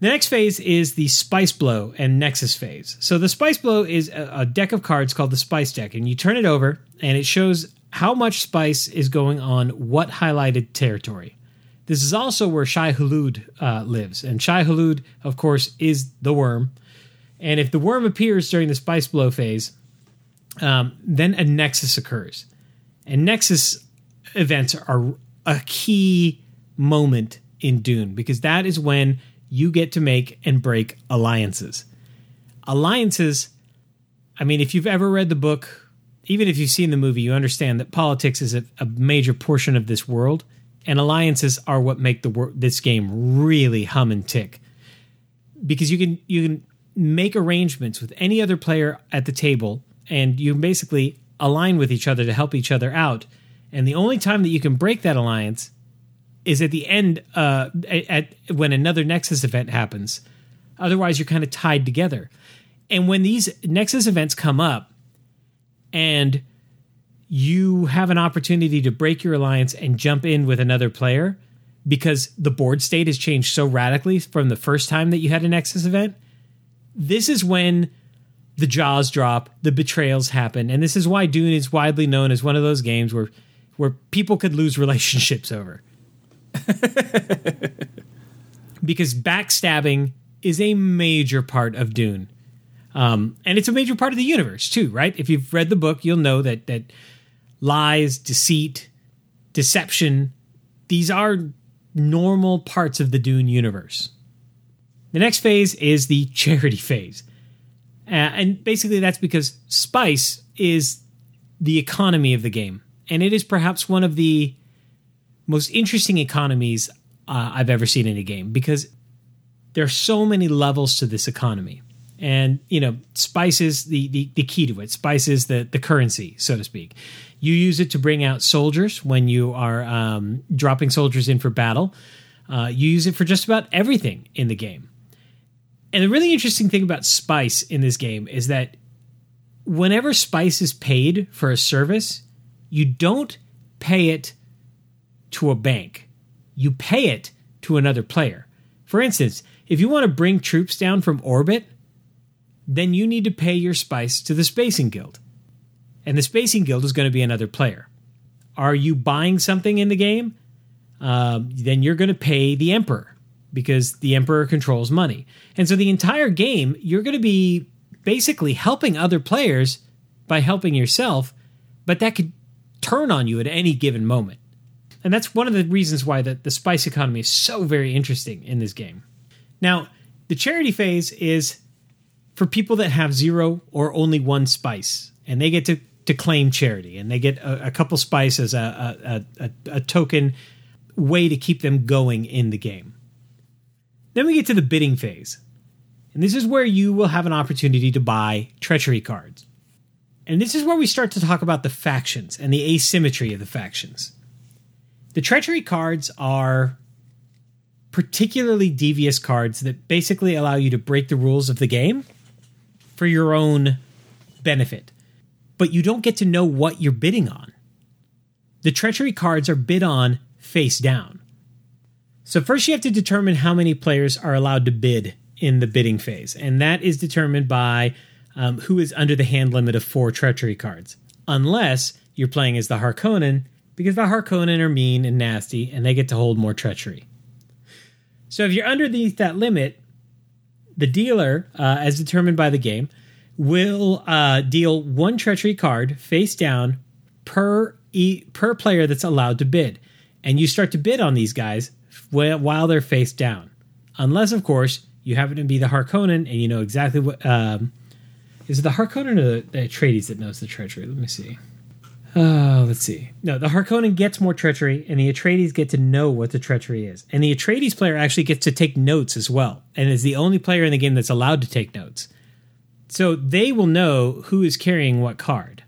The next phase is the Spice Blow and Nexus phase. So the Spice Blow is a, deck of cards called the Spice Deck, and you turn it over, and it shows how much spice is going on what highlighted territory. This is also where Shai Hulud uh, lives, and Shai Hulud, of course, is the worm. And if the worm appears during the Spice Blow phase, um, then a Nexus occurs. And Nexus events are a key moment in Dune because that is when you get to make and break alliances. Alliances, I mean, if you've ever read the book, even if you've seen the movie, you understand that politics is a, a major portion of this world, and alliances are what make the wor- this game really hum and tick. Because you can you can make arrangements with any other player at the table and you basically align with each other to help each other out. And the only time that you can break that alliance is at the end, uh, at, at when another Nexus event happens. Otherwise, you're kind of tied together. And when these Nexus events come up, and you have an opportunity to break your alliance and jump in with another player because the board state has changed so radically from the first time that you had a Nexus event. This is when the jaws drop, the betrayals happen, and this is why Dune is widely known as one of those games where where people could lose relationships over. because backstabbing is a major part of Dune. Um, and it's a major part of the universe too, right? If you've read the book, you'll know that that lies, deceit, deception, these are normal parts of the Dune universe. The next phase is the charity phase. Uh, and basically, that's because spice is the economy of the game. And it is perhaps one of the most interesting economies uh, I've ever seen in a game because there are so many levels to this economy. And, you know, spice is the, the, the key to it. Spice is the, the currency, so to speak. You use it to bring out soldiers when you are um, dropping soldiers in for battle. Uh, you use it for just about everything in the game. And the really interesting thing about spice in this game is that whenever spice is paid for a service, you don't pay it to a bank. You pay it to another player. For instance, if you want to bring troops down from orbit, then you need to pay your spice to the Spacing Guild and the Spacing Guild is going to be another player. Are you buying something in the game? Uh, then you're going to pay the Emperor because the Emperor controls money. And so the entire game, you're going to be basically helping other players by helping yourself, but that could turn on you at any given moment. And that's one of the reasons why the, the spice economy is so very interesting in this game. Now, the charity phase is for people that have zero or only one spice, and they get to to claim charity, and they get a, a couple spice as a, a, a, a token way to keep them going in the game. Then we get to the bidding phase. And this is where you will have an opportunity to buy treachery cards. And this is where we start to talk about the factions and the asymmetry of the factions. The treachery cards are particularly devious cards that basically allow you to break the rules of the game for your own benefit but you don't get to know what you're bidding on. The treachery cards are bid on face down. So, first you have to determine how many players are allowed to bid in the bidding phase, and that is determined by um, who is under the hand limit of four treachery cards, unless you're playing as the Harkonnen, because the Harkonnen are mean and nasty and they get to hold more treachery. So, if you're underneath that limit, the dealer, uh, as determined by the game, will uh, deal one treachery card face down per e- per player that's allowed to bid, and you start to bid on these guys while they're face down, unless of course you happen to be the Harkonnen and you know exactly what um, is it the Harkonnen or the, the Atreides that knows the treachery. Let me see. Oh, let's see. No, the Harkonnen gets more treachery, and the Atreides get to know what the treachery is. And the Atreides player actually gets to take notes as well, and is the only player in the game that's allowed to take notes. So they will know who is carrying what card,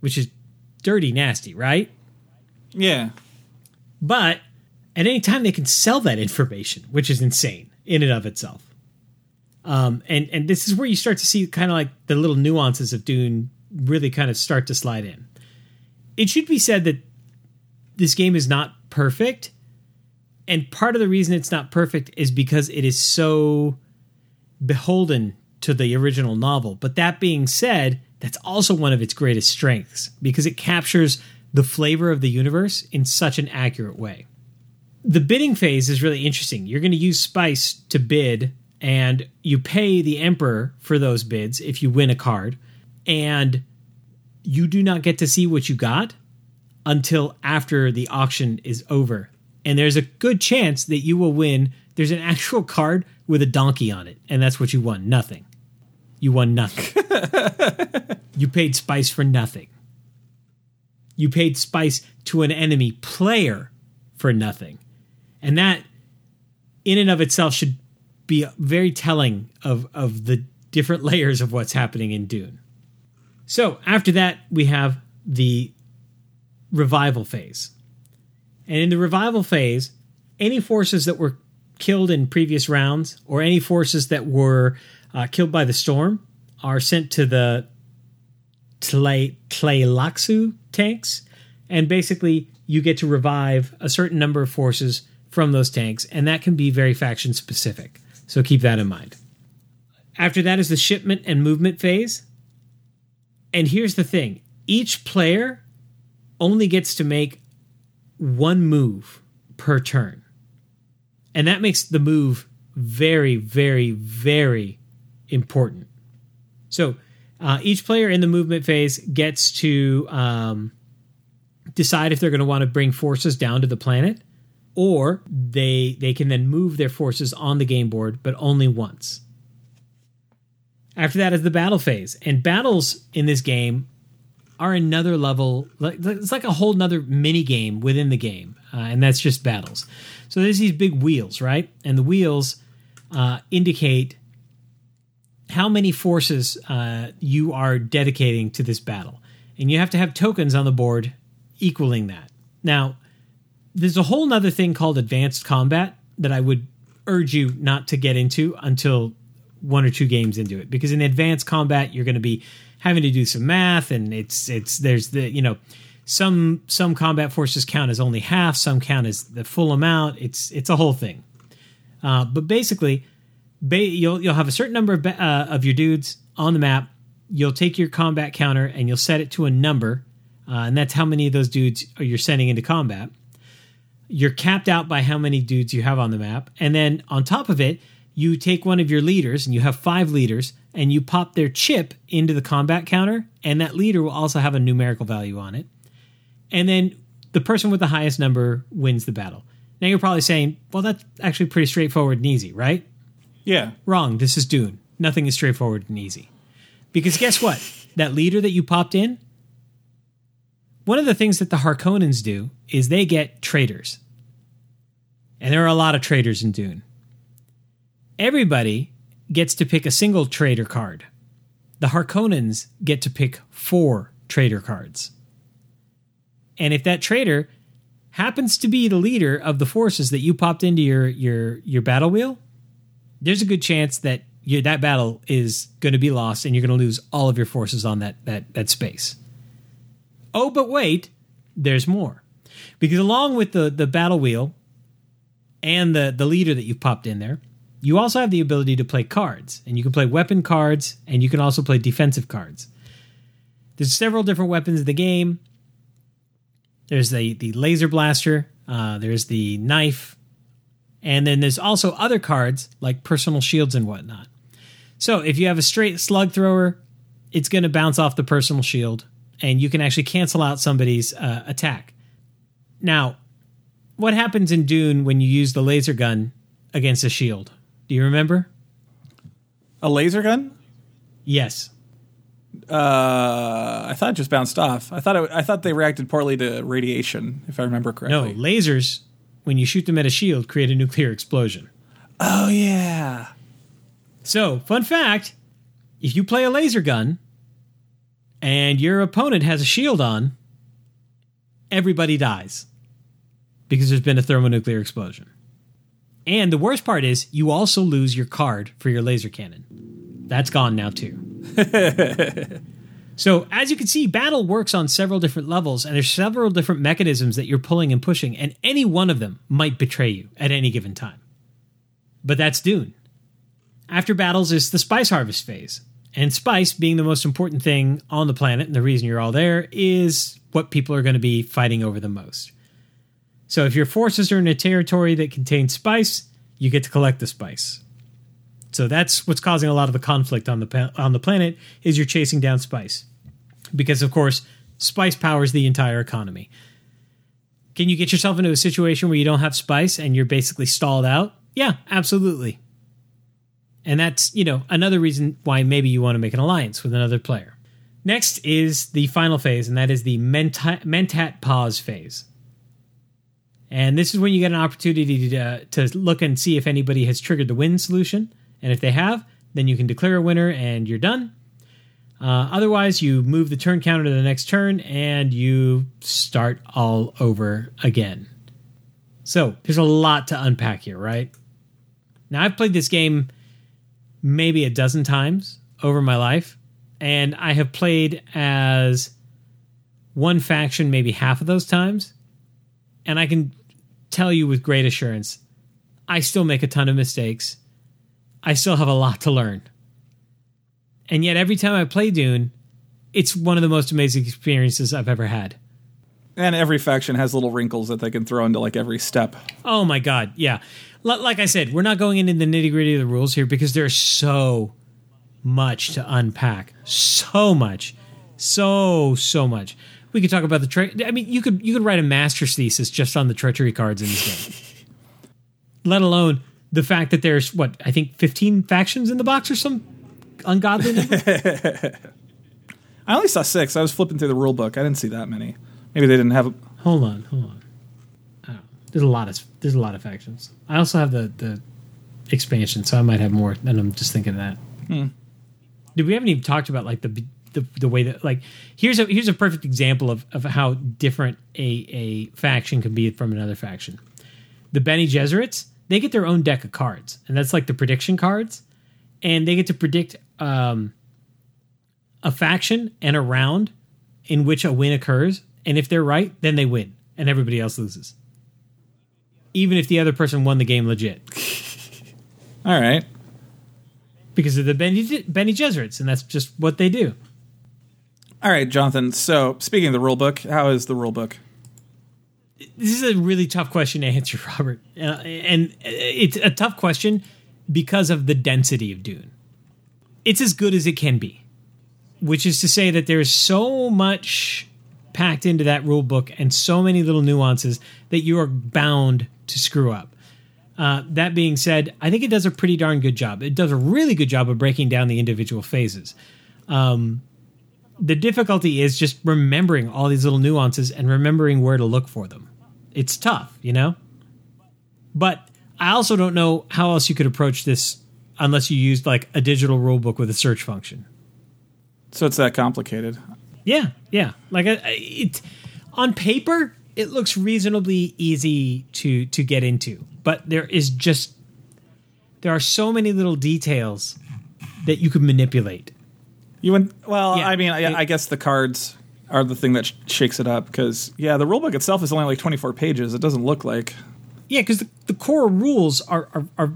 which is dirty nasty, right? Yeah. But at any time they can sell that information, which is insane in and of itself. Um, and and this is where you start to see kind of like the little nuances of Dune really kind of start to slide in. It should be said that this game is not perfect, and part of the reason it's not perfect is because it is so beholden to the original novel. But that being said, that's also one of its greatest strengths because it captures the flavor of the universe in such an accurate way. The bidding phase is really interesting. You're going to use spice to bid, and you pay the emperor for those bids if you win a card, and you do not get to see what you got until after the auction is over. And there's a good chance that you will win. There's an actual card with a donkey on it, and that's what you won nothing you won nothing. you paid spice for nothing. You paid spice to an enemy player for nothing. And that, in and of itself, should be very telling of, of the different layers of what's happening in Dune. So after that, we have the revival phase. And in the revival phase, any forces that were killed in previous rounds or any forces that were uh, killed by the storm are sent to the Tle- Tleilaxu tanks. And basically, you get to revive a certain number of forces from those tanks, and that can be very faction specific. So keep that in mind. After that is the shipment and movement phase. And here's the thing each player only gets to make one move per turn. And that makes the move very, very, very important. So uh, each player in the movement phase gets to um, decide if they're going to want to bring forces down to the planet, or they they can then move their forces on the game board, but only once. After that is the battle phase, and battles in this game are another level. It's like a whole nother mini game within the game, uh, and that's just battles. So there's these big wheels, right? And the wheels uh, indicate how many forces uh, you are dedicating to this battle, and you have to have tokens on the board equaling that. Now, there's a whole nother thing called advanced combat that I would urge you not to get into until one or two games into it, because in advanced combat you're going to be having to do some math, and it's it's there's the you know some some combat forces count as only half, some count as the full amount. It's it's a whole thing. Uh, but basically, ba- you'll you'll have a certain number of, ba- uh, of your dudes on the map. You'll take your combat counter and you'll set it to a number, uh, and that's how many of those dudes you're sending into combat. You're capped out by how many dudes you have on the map, and then on top of it, you take one of your leaders, and you have five leaders, and you pop their chip into the combat counter, and that leader will also have a numerical value on it. And then the person with the highest number wins the battle. Now you're probably saying, well, that's actually pretty straightforward and easy, right? Yeah. Wrong. This is Dune. Nothing is straightforward and easy. Because guess what? That leader that you popped in, one of the things that the Harkonnens do is they get traitors. And there are a lot of traitors in Dune. Everybody gets to pick a single traitor card. The Harkonnens get to pick four traitor cards. And if that traitor happens to be the leader of the forces that you popped into your your your battle wheel, there's a good chance that you, that battle is going to be lost and you're going to lose all of your forces on that that that space. Oh, but wait, there's more. Because along with the the battle wheel and the the leader that you've popped in there, you also have the ability to play cards, and you can play weapon cards, and you can also play defensive cards. There's several different weapons in the game. There's the the laser blaster. Uh, there's the knife, and then there's also other cards like personal shields and whatnot. So if you have a straight slug thrower, it's going to bounce off the personal shield, and you can actually cancel out somebody's uh, attack. Now, what happens in Dune when you use the laser gun against a shield? Do you remember? A laser gun? Yes. Uh, I thought it just bounced off. I thought it, I thought they reacted poorly to radiation, if I remember correctly. No, lasers, when you shoot them at a shield, create a nuclear explosion. Oh yeah. So, fun fact if you play a laser gun and your opponent has a shield on, everybody dies because there's been a thermonuclear explosion. And the worst part is, you also lose your card for your laser cannon. That's gone now, too. so, as you can see, battle works on several different levels, and there's several different mechanisms that you're pulling and pushing, and any one of them might betray you at any given time. But that's Dune. After battles is the spice harvest phase. And spice, being the most important thing on the planet, and the reason you're all there, is what people are going to be fighting over the most. So if your forces are in a territory that contains spice, you get to collect the spice. So that's what's causing a lot of the conflict on the on the planet is you're chasing down spice. Because of course, spice powers the entire economy. Can you get yourself into a situation where you don't have spice and you're basically stalled out? Yeah, absolutely. And that's, you know, another reason why maybe you want to make an alliance with another player. Next is the final phase, and that is the Menta- Mentat pause phase. And this is when you get an opportunity to, to look and see if anybody has triggered the win solution. And if they have, then you can declare a winner and you're done. Uh, otherwise, you move the turn counter to the next turn and you start all over again. So there's a lot to unpack here, right? Now, I've played this game maybe a dozen times over my life, and I have played as one faction maybe half of those times. And I can tell you with great assurance, I still make a ton of mistakes. I still have a lot to learn. And yet, every time I play Dune, it's one of the most amazing experiences I've ever had. And every faction has little wrinkles that they can throw into like every step. Oh my god, yeah. L- like I said, we're not going into the nitty gritty of the rules here because there's so much to unpack. So much, so so much. We could talk about the tre- I mean, you could you could write a master's thesis just on the treachery cards in this game. Let alone the fact that there's what I think 15 factions in the box or some ungodly. I only saw six. I was flipping through the rule book. I didn't see that many. Maybe they didn't have. A- hold on, hold on. There's a lot of there's a lot of factions. I also have the the expansion, so I might have more. And I'm just thinking of that. Hmm. Dude, we haven't even talked about like the the, the way that like here's a here's a perfect example of, of how different a, a faction can be from another faction. The Bene Gesserits, they get their own deck of cards, and that's like the prediction cards, and they get to predict um, a faction and a round in which a win occurs, and if they're right, then they win, and everybody else loses. Even if the other person won the game legit, All right. because of the Bene, Bene Gesserits, and that's just what they do. All right, Jonathan. So, speaking of the rule book, how is the rule book? this is a really tough question to answer, Robert, uh, and it's a tough question because of the density of Dune. It's as good as it can be, which is to say that there's so much packed into that rule book and so many little nuances that you are bound to screw up. Uh, that being said, I think it does a pretty darn good job. It does a really good job of breaking down the individual phases. Um, the difficulty is just remembering all these little nuances and remembering where to look for them. It's tough, you know? But I also don't know how else you could approach this unless you used like a digital rule book with a search function. So it's that complicated. Yeah, yeah. Like I- it on paper, it looks reasonably easy to to get into, but there is just there are so many little details that you could manipulate. You went well. Yeah. I mean, I, I guess the cards are the thing that sh- shakes it up because yeah, the rulebook itself is only like twenty four pages. It doesn't look like. Yeah, because the, the core rules are, are are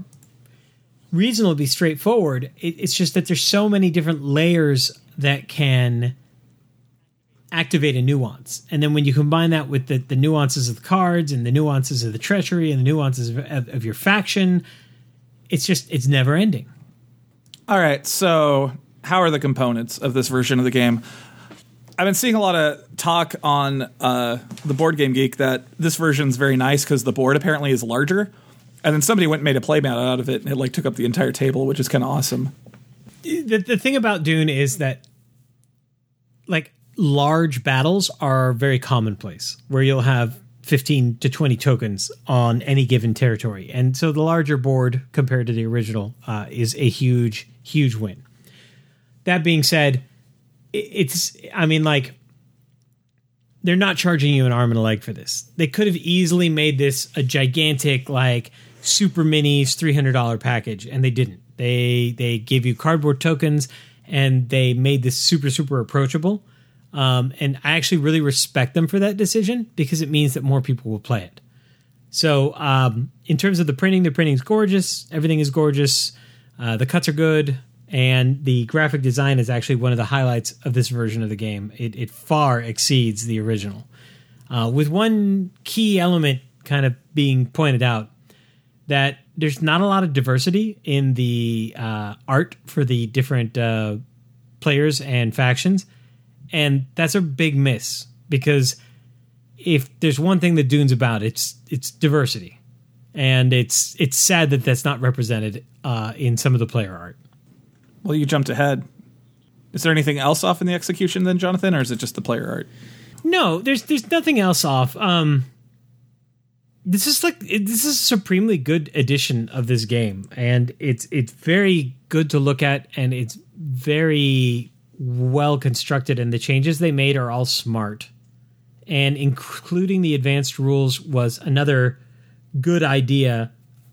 reasonably straightforward. It, it's just that there's so many different layers that can activate a nuance, and then when you combine that with the, the nuances of the cards and the nuances of the treachery and the nuances of, of, of your faction, it's just it's never ending. All right, so how are the components of this version of the game? I've been seeing a lot of talk on uh, the Board Game Geek that this version's very nice because the board apparently is larger, and then somebody went and made a playmat out of it, and it like took up the entire table, which is kind of awesome. the, the thing about Dune is that like large battles are very commonplace where you'll have 15 to 20 tokens on any given territory. And so the larger board compared to the original uh, is a huge, huge win. That being said, it's, I mean, like, they're not charging you an arm and a leg for this. They could have easily made this a gigantic, like, super minis $300 package, and they didn't. They they gave you cardboard tokens, and they made this super super approachable. Um, and I actually really respect them for that decision because it means that more people will play it. So, um, in terms of the printing, the printing's gorgeous. Everything is gorgeous. Uh, the cuts are good, and the graphic design is actually one of the highlights of this version of the game. It, it far exceeds the original, uh, with one key element kind of being pointed out that there's not a lot of diversity in the uh, art for the different uh, players and factions, and that's a big miss because if there's one thing that Dune's about, it's it's diversity, and it's it's sad that that's not represented uh, in some of the player art. Well, you jumped ahead. Is there anything else off in the execution then, Jonathan, or is it just the player art? No, there's there's nothing else off. Um, this is like this is a supremely good edition of this game, and it's it's very good to look at, and it's very well constructed, and the changes they made are all smart. And including the advanced rules was another good idea.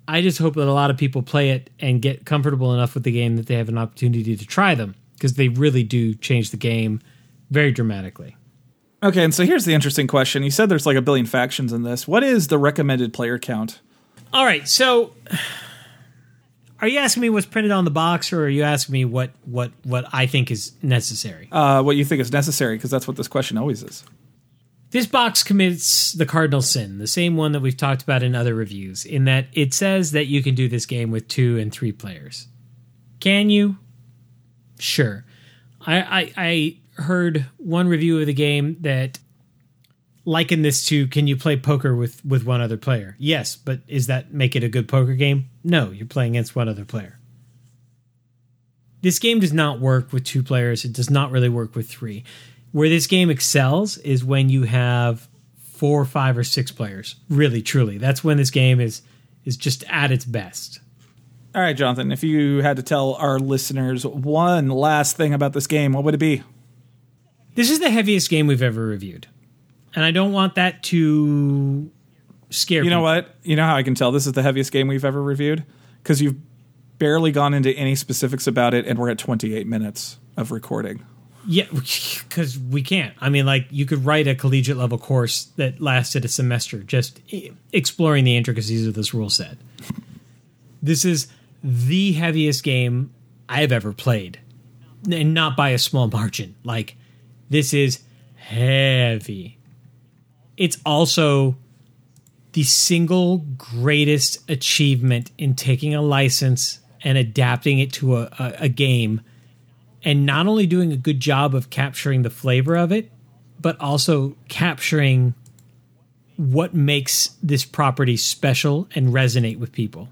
I just hope that a lot of people play it and get comfortable enough with the game that they have an opportunity to try them because they really do change the game very dramatically. Okay, and so here's the interesting question. You said there's like a billion factions in this. What is the recommended player count? All right, so are you asking me what's printed on the box, or are you asking me what what what I think is necessary? Uh, what you think is necessary, because that's what this question always is. This box commits the cardinal sin, the same one that we've talked about in other reviews, in that it says that you can do this game with two and three players. Can you? Sure. I, I, I heard one review of the game that likened this to can you play poker with with one other player yes but is that make it a good poker game no you're playing against one other player this game does not work with two players it does not really work with three where this game excels is when you have four five or six players really truly that's when this game is is just at its best All right, Jonathan, if you had to tell our listeners one last thing about this game, what would it be? This is the heaviest game we've ever reviewed. And I don't want that to scare You know people. what? You know how I can tell this is the heaviest game we've ever reviewed? Because you've barely gone into any specifics about it, and we're at 28 minutes of recording. Yeah, because we can't. I mean, like, you could write a collegiate level course that lasted a semester just exploring the intricacies of this rule set. This is the heaviest game I've ever played, and not by a small margin. Like, this is heavy. It's also the single greatest achievement in taking a license and adapting it to a, a, a game and not only doing a good job of capturing the flavor of it, but also capturing what makes this property special and resonate with people.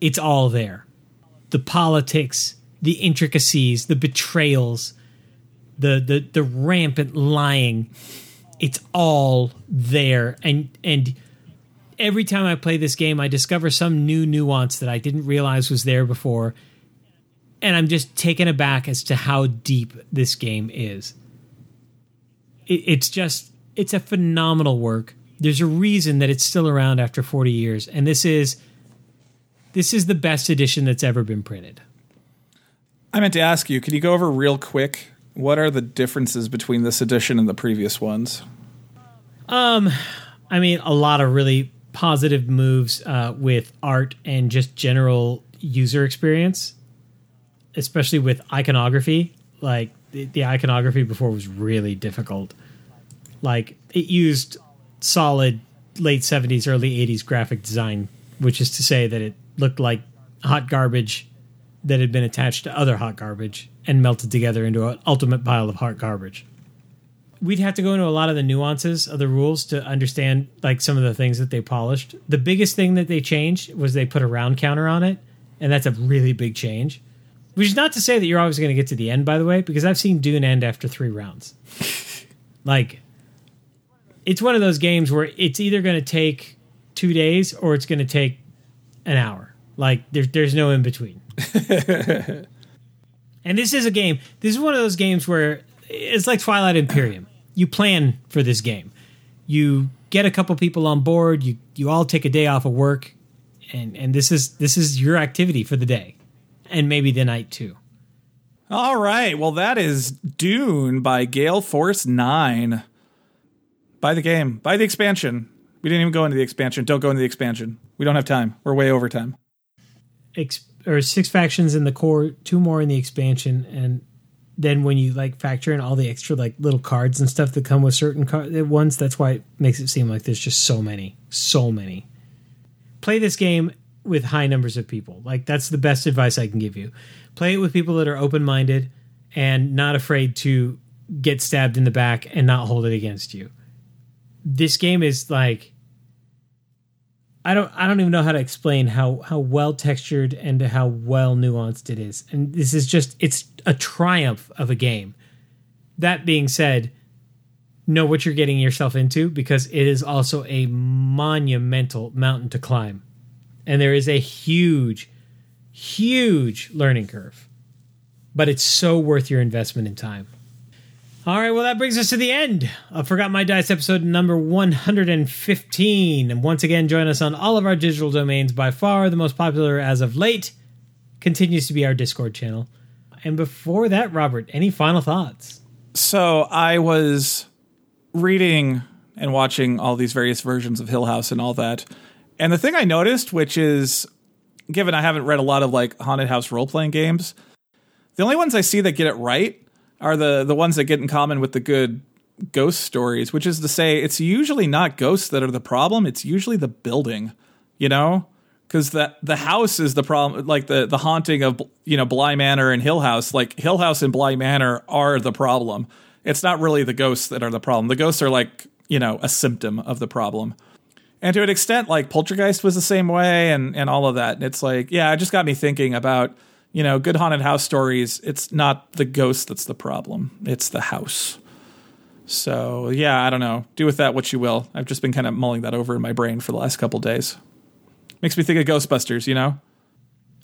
It's all there. The politics, the intricacies, the betrayals, the the the rampant lying, it's all there. And and every time I play this game, I discover some new nuance that I didn't realize was there before and I'm just taken aback as to how deep this game is. It, it's just it's a phenomenal work. There's a reason that it's still around after 40 years, and this is this is the best edition that's ever been printed. I meant to ask you, can you go over real quick what are the differences between this edition and the previous ones? Um, I mean, a lot of really positive moves uh, with art and just general user experience, especially with iconography. Like the, the iconography before was really difficult. Like it used solid late 70s, early 80s graphic design, which is to say that it looked like hot garbage that had been attached to other hot garbage and melted together into an ultimate pile of hot garbage we'd have to go into a lot of the nuances of the rules to understand like some of the things that they polished. The biggest thing that they changed was they put a round counter on it, and that's a really big change. Which is not to say that you're always going to get to the end, by the way, because I've seen Dune end after three rounds. like, it's one of those games where it's either going to take two days or it's going to take an hour. Like, there's there's no in between. And this is a game. This is one of those games where it's like Twilight Imperium. You plan for this game. You get a couple people on board. You you all take a day off of work, and and this is this is your activity for the day, and maybe the night too. All right. Well, that is Dune by Gale Force 9. Buy the game. Buy the expansion. We didn't even go into the expansion. Don't go into the expansion. We don't have time. We're way over time. Ex- or six factions in the core, two more in the expansion, and then when you like factor in all the extra like little cards and stuff that come with certain car- ones, that's why it makes it seem like there's just so many, so many. Play this game with high numbers of people. Like that's the best advice I can give you. Play it with people that are open minded and not afraid to get stabbed in the back and not hold it against you. This game is like I don't I don't even know how to explain how how well textured and how well nuanced it is. And this is just it's a triumph of a game. That being said, know what you're getting yourself into because it is also a monumental mountain to climb. And there is a huge huge learning curve. but it's so worth your investment in time. All right, well, that brings us to the end of Forgot My Dice episode number 115. And once again, join us on all of our digital domains. By far, the most popular as of late continues to be our Discord channel. And before that, Robert, any final thoughts? So I was reading and watching all these various versions of Hill House and all that. And the thing I noticed, which is given I haven't read a lot of like haunted house role playing games, the only ones I see that get it right are the the ones that get in common with the good ghost stories, which is to say it's usually not ghosts that are the problem, it's usually the building, you know? Cuz the the house is the problem like the the haunting of you know Bly Manor and Hill House, like Hill House and Bly Manor are the problem. It's not really the ghosts that are the problem. The ghosts are like, you know, a symptom of the problem. And to an extent, like Poltergeist was the same way and, and all of that. And it's like, yeah, it just got me thinking about, you know, good haunted house stories. It's not the ghost that's the problem, it's the house. So, yeah, I don't know. Do with that what you will. I've just been kind of mulling that over in my brain for the last couple days. Makes me think of Ghostbusters, you know?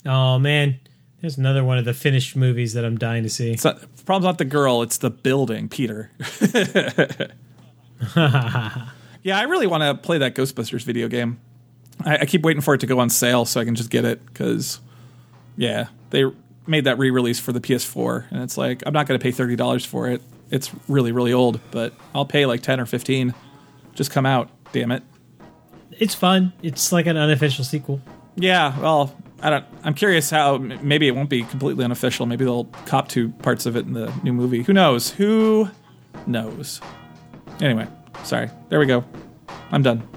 Oh, man. There's another one of the finished movies that I'm dying to see. It's not, the problem's not the girl, it's the building, Peter. yeah, I really want to play that Ghostbusters video game. I, I, keep waiting for it to go on sale so I can just get it because, yeah, they made that re-release for the PS4, and it's like I'm not going to pay thirty dollars for it. It's really really old, but I'll pay like ten or fifteen. Just come out, damn it! It's fun. It's like an unofficial sequel. Yeah, well, I don't. I'm curious how. Maybe it won't be completely unofficial. Maybe they'll cop to parts of it in the new movie. Who knows? Who knows? Anyway, sorry. There we go. I'm done.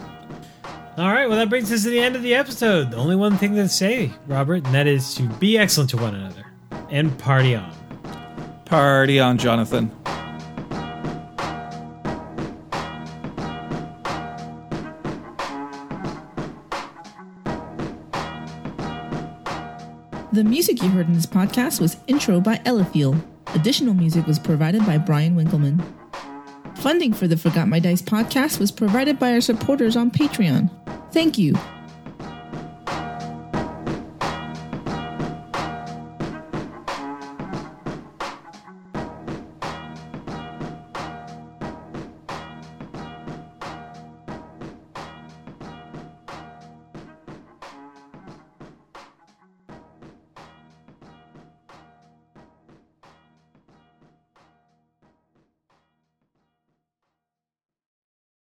All right. Well, that brings us to the end of the episode. The only one thing to say, Robert, and that is to be excellent to one another and party on. Party on, Jonathan. The music you heard in this podcast was Intro by Eliphiel. Additional music was provided by Brian Winkleman. Funding for the Forgot My Dice podcast was provided by our supporters on Patreon. Thank you.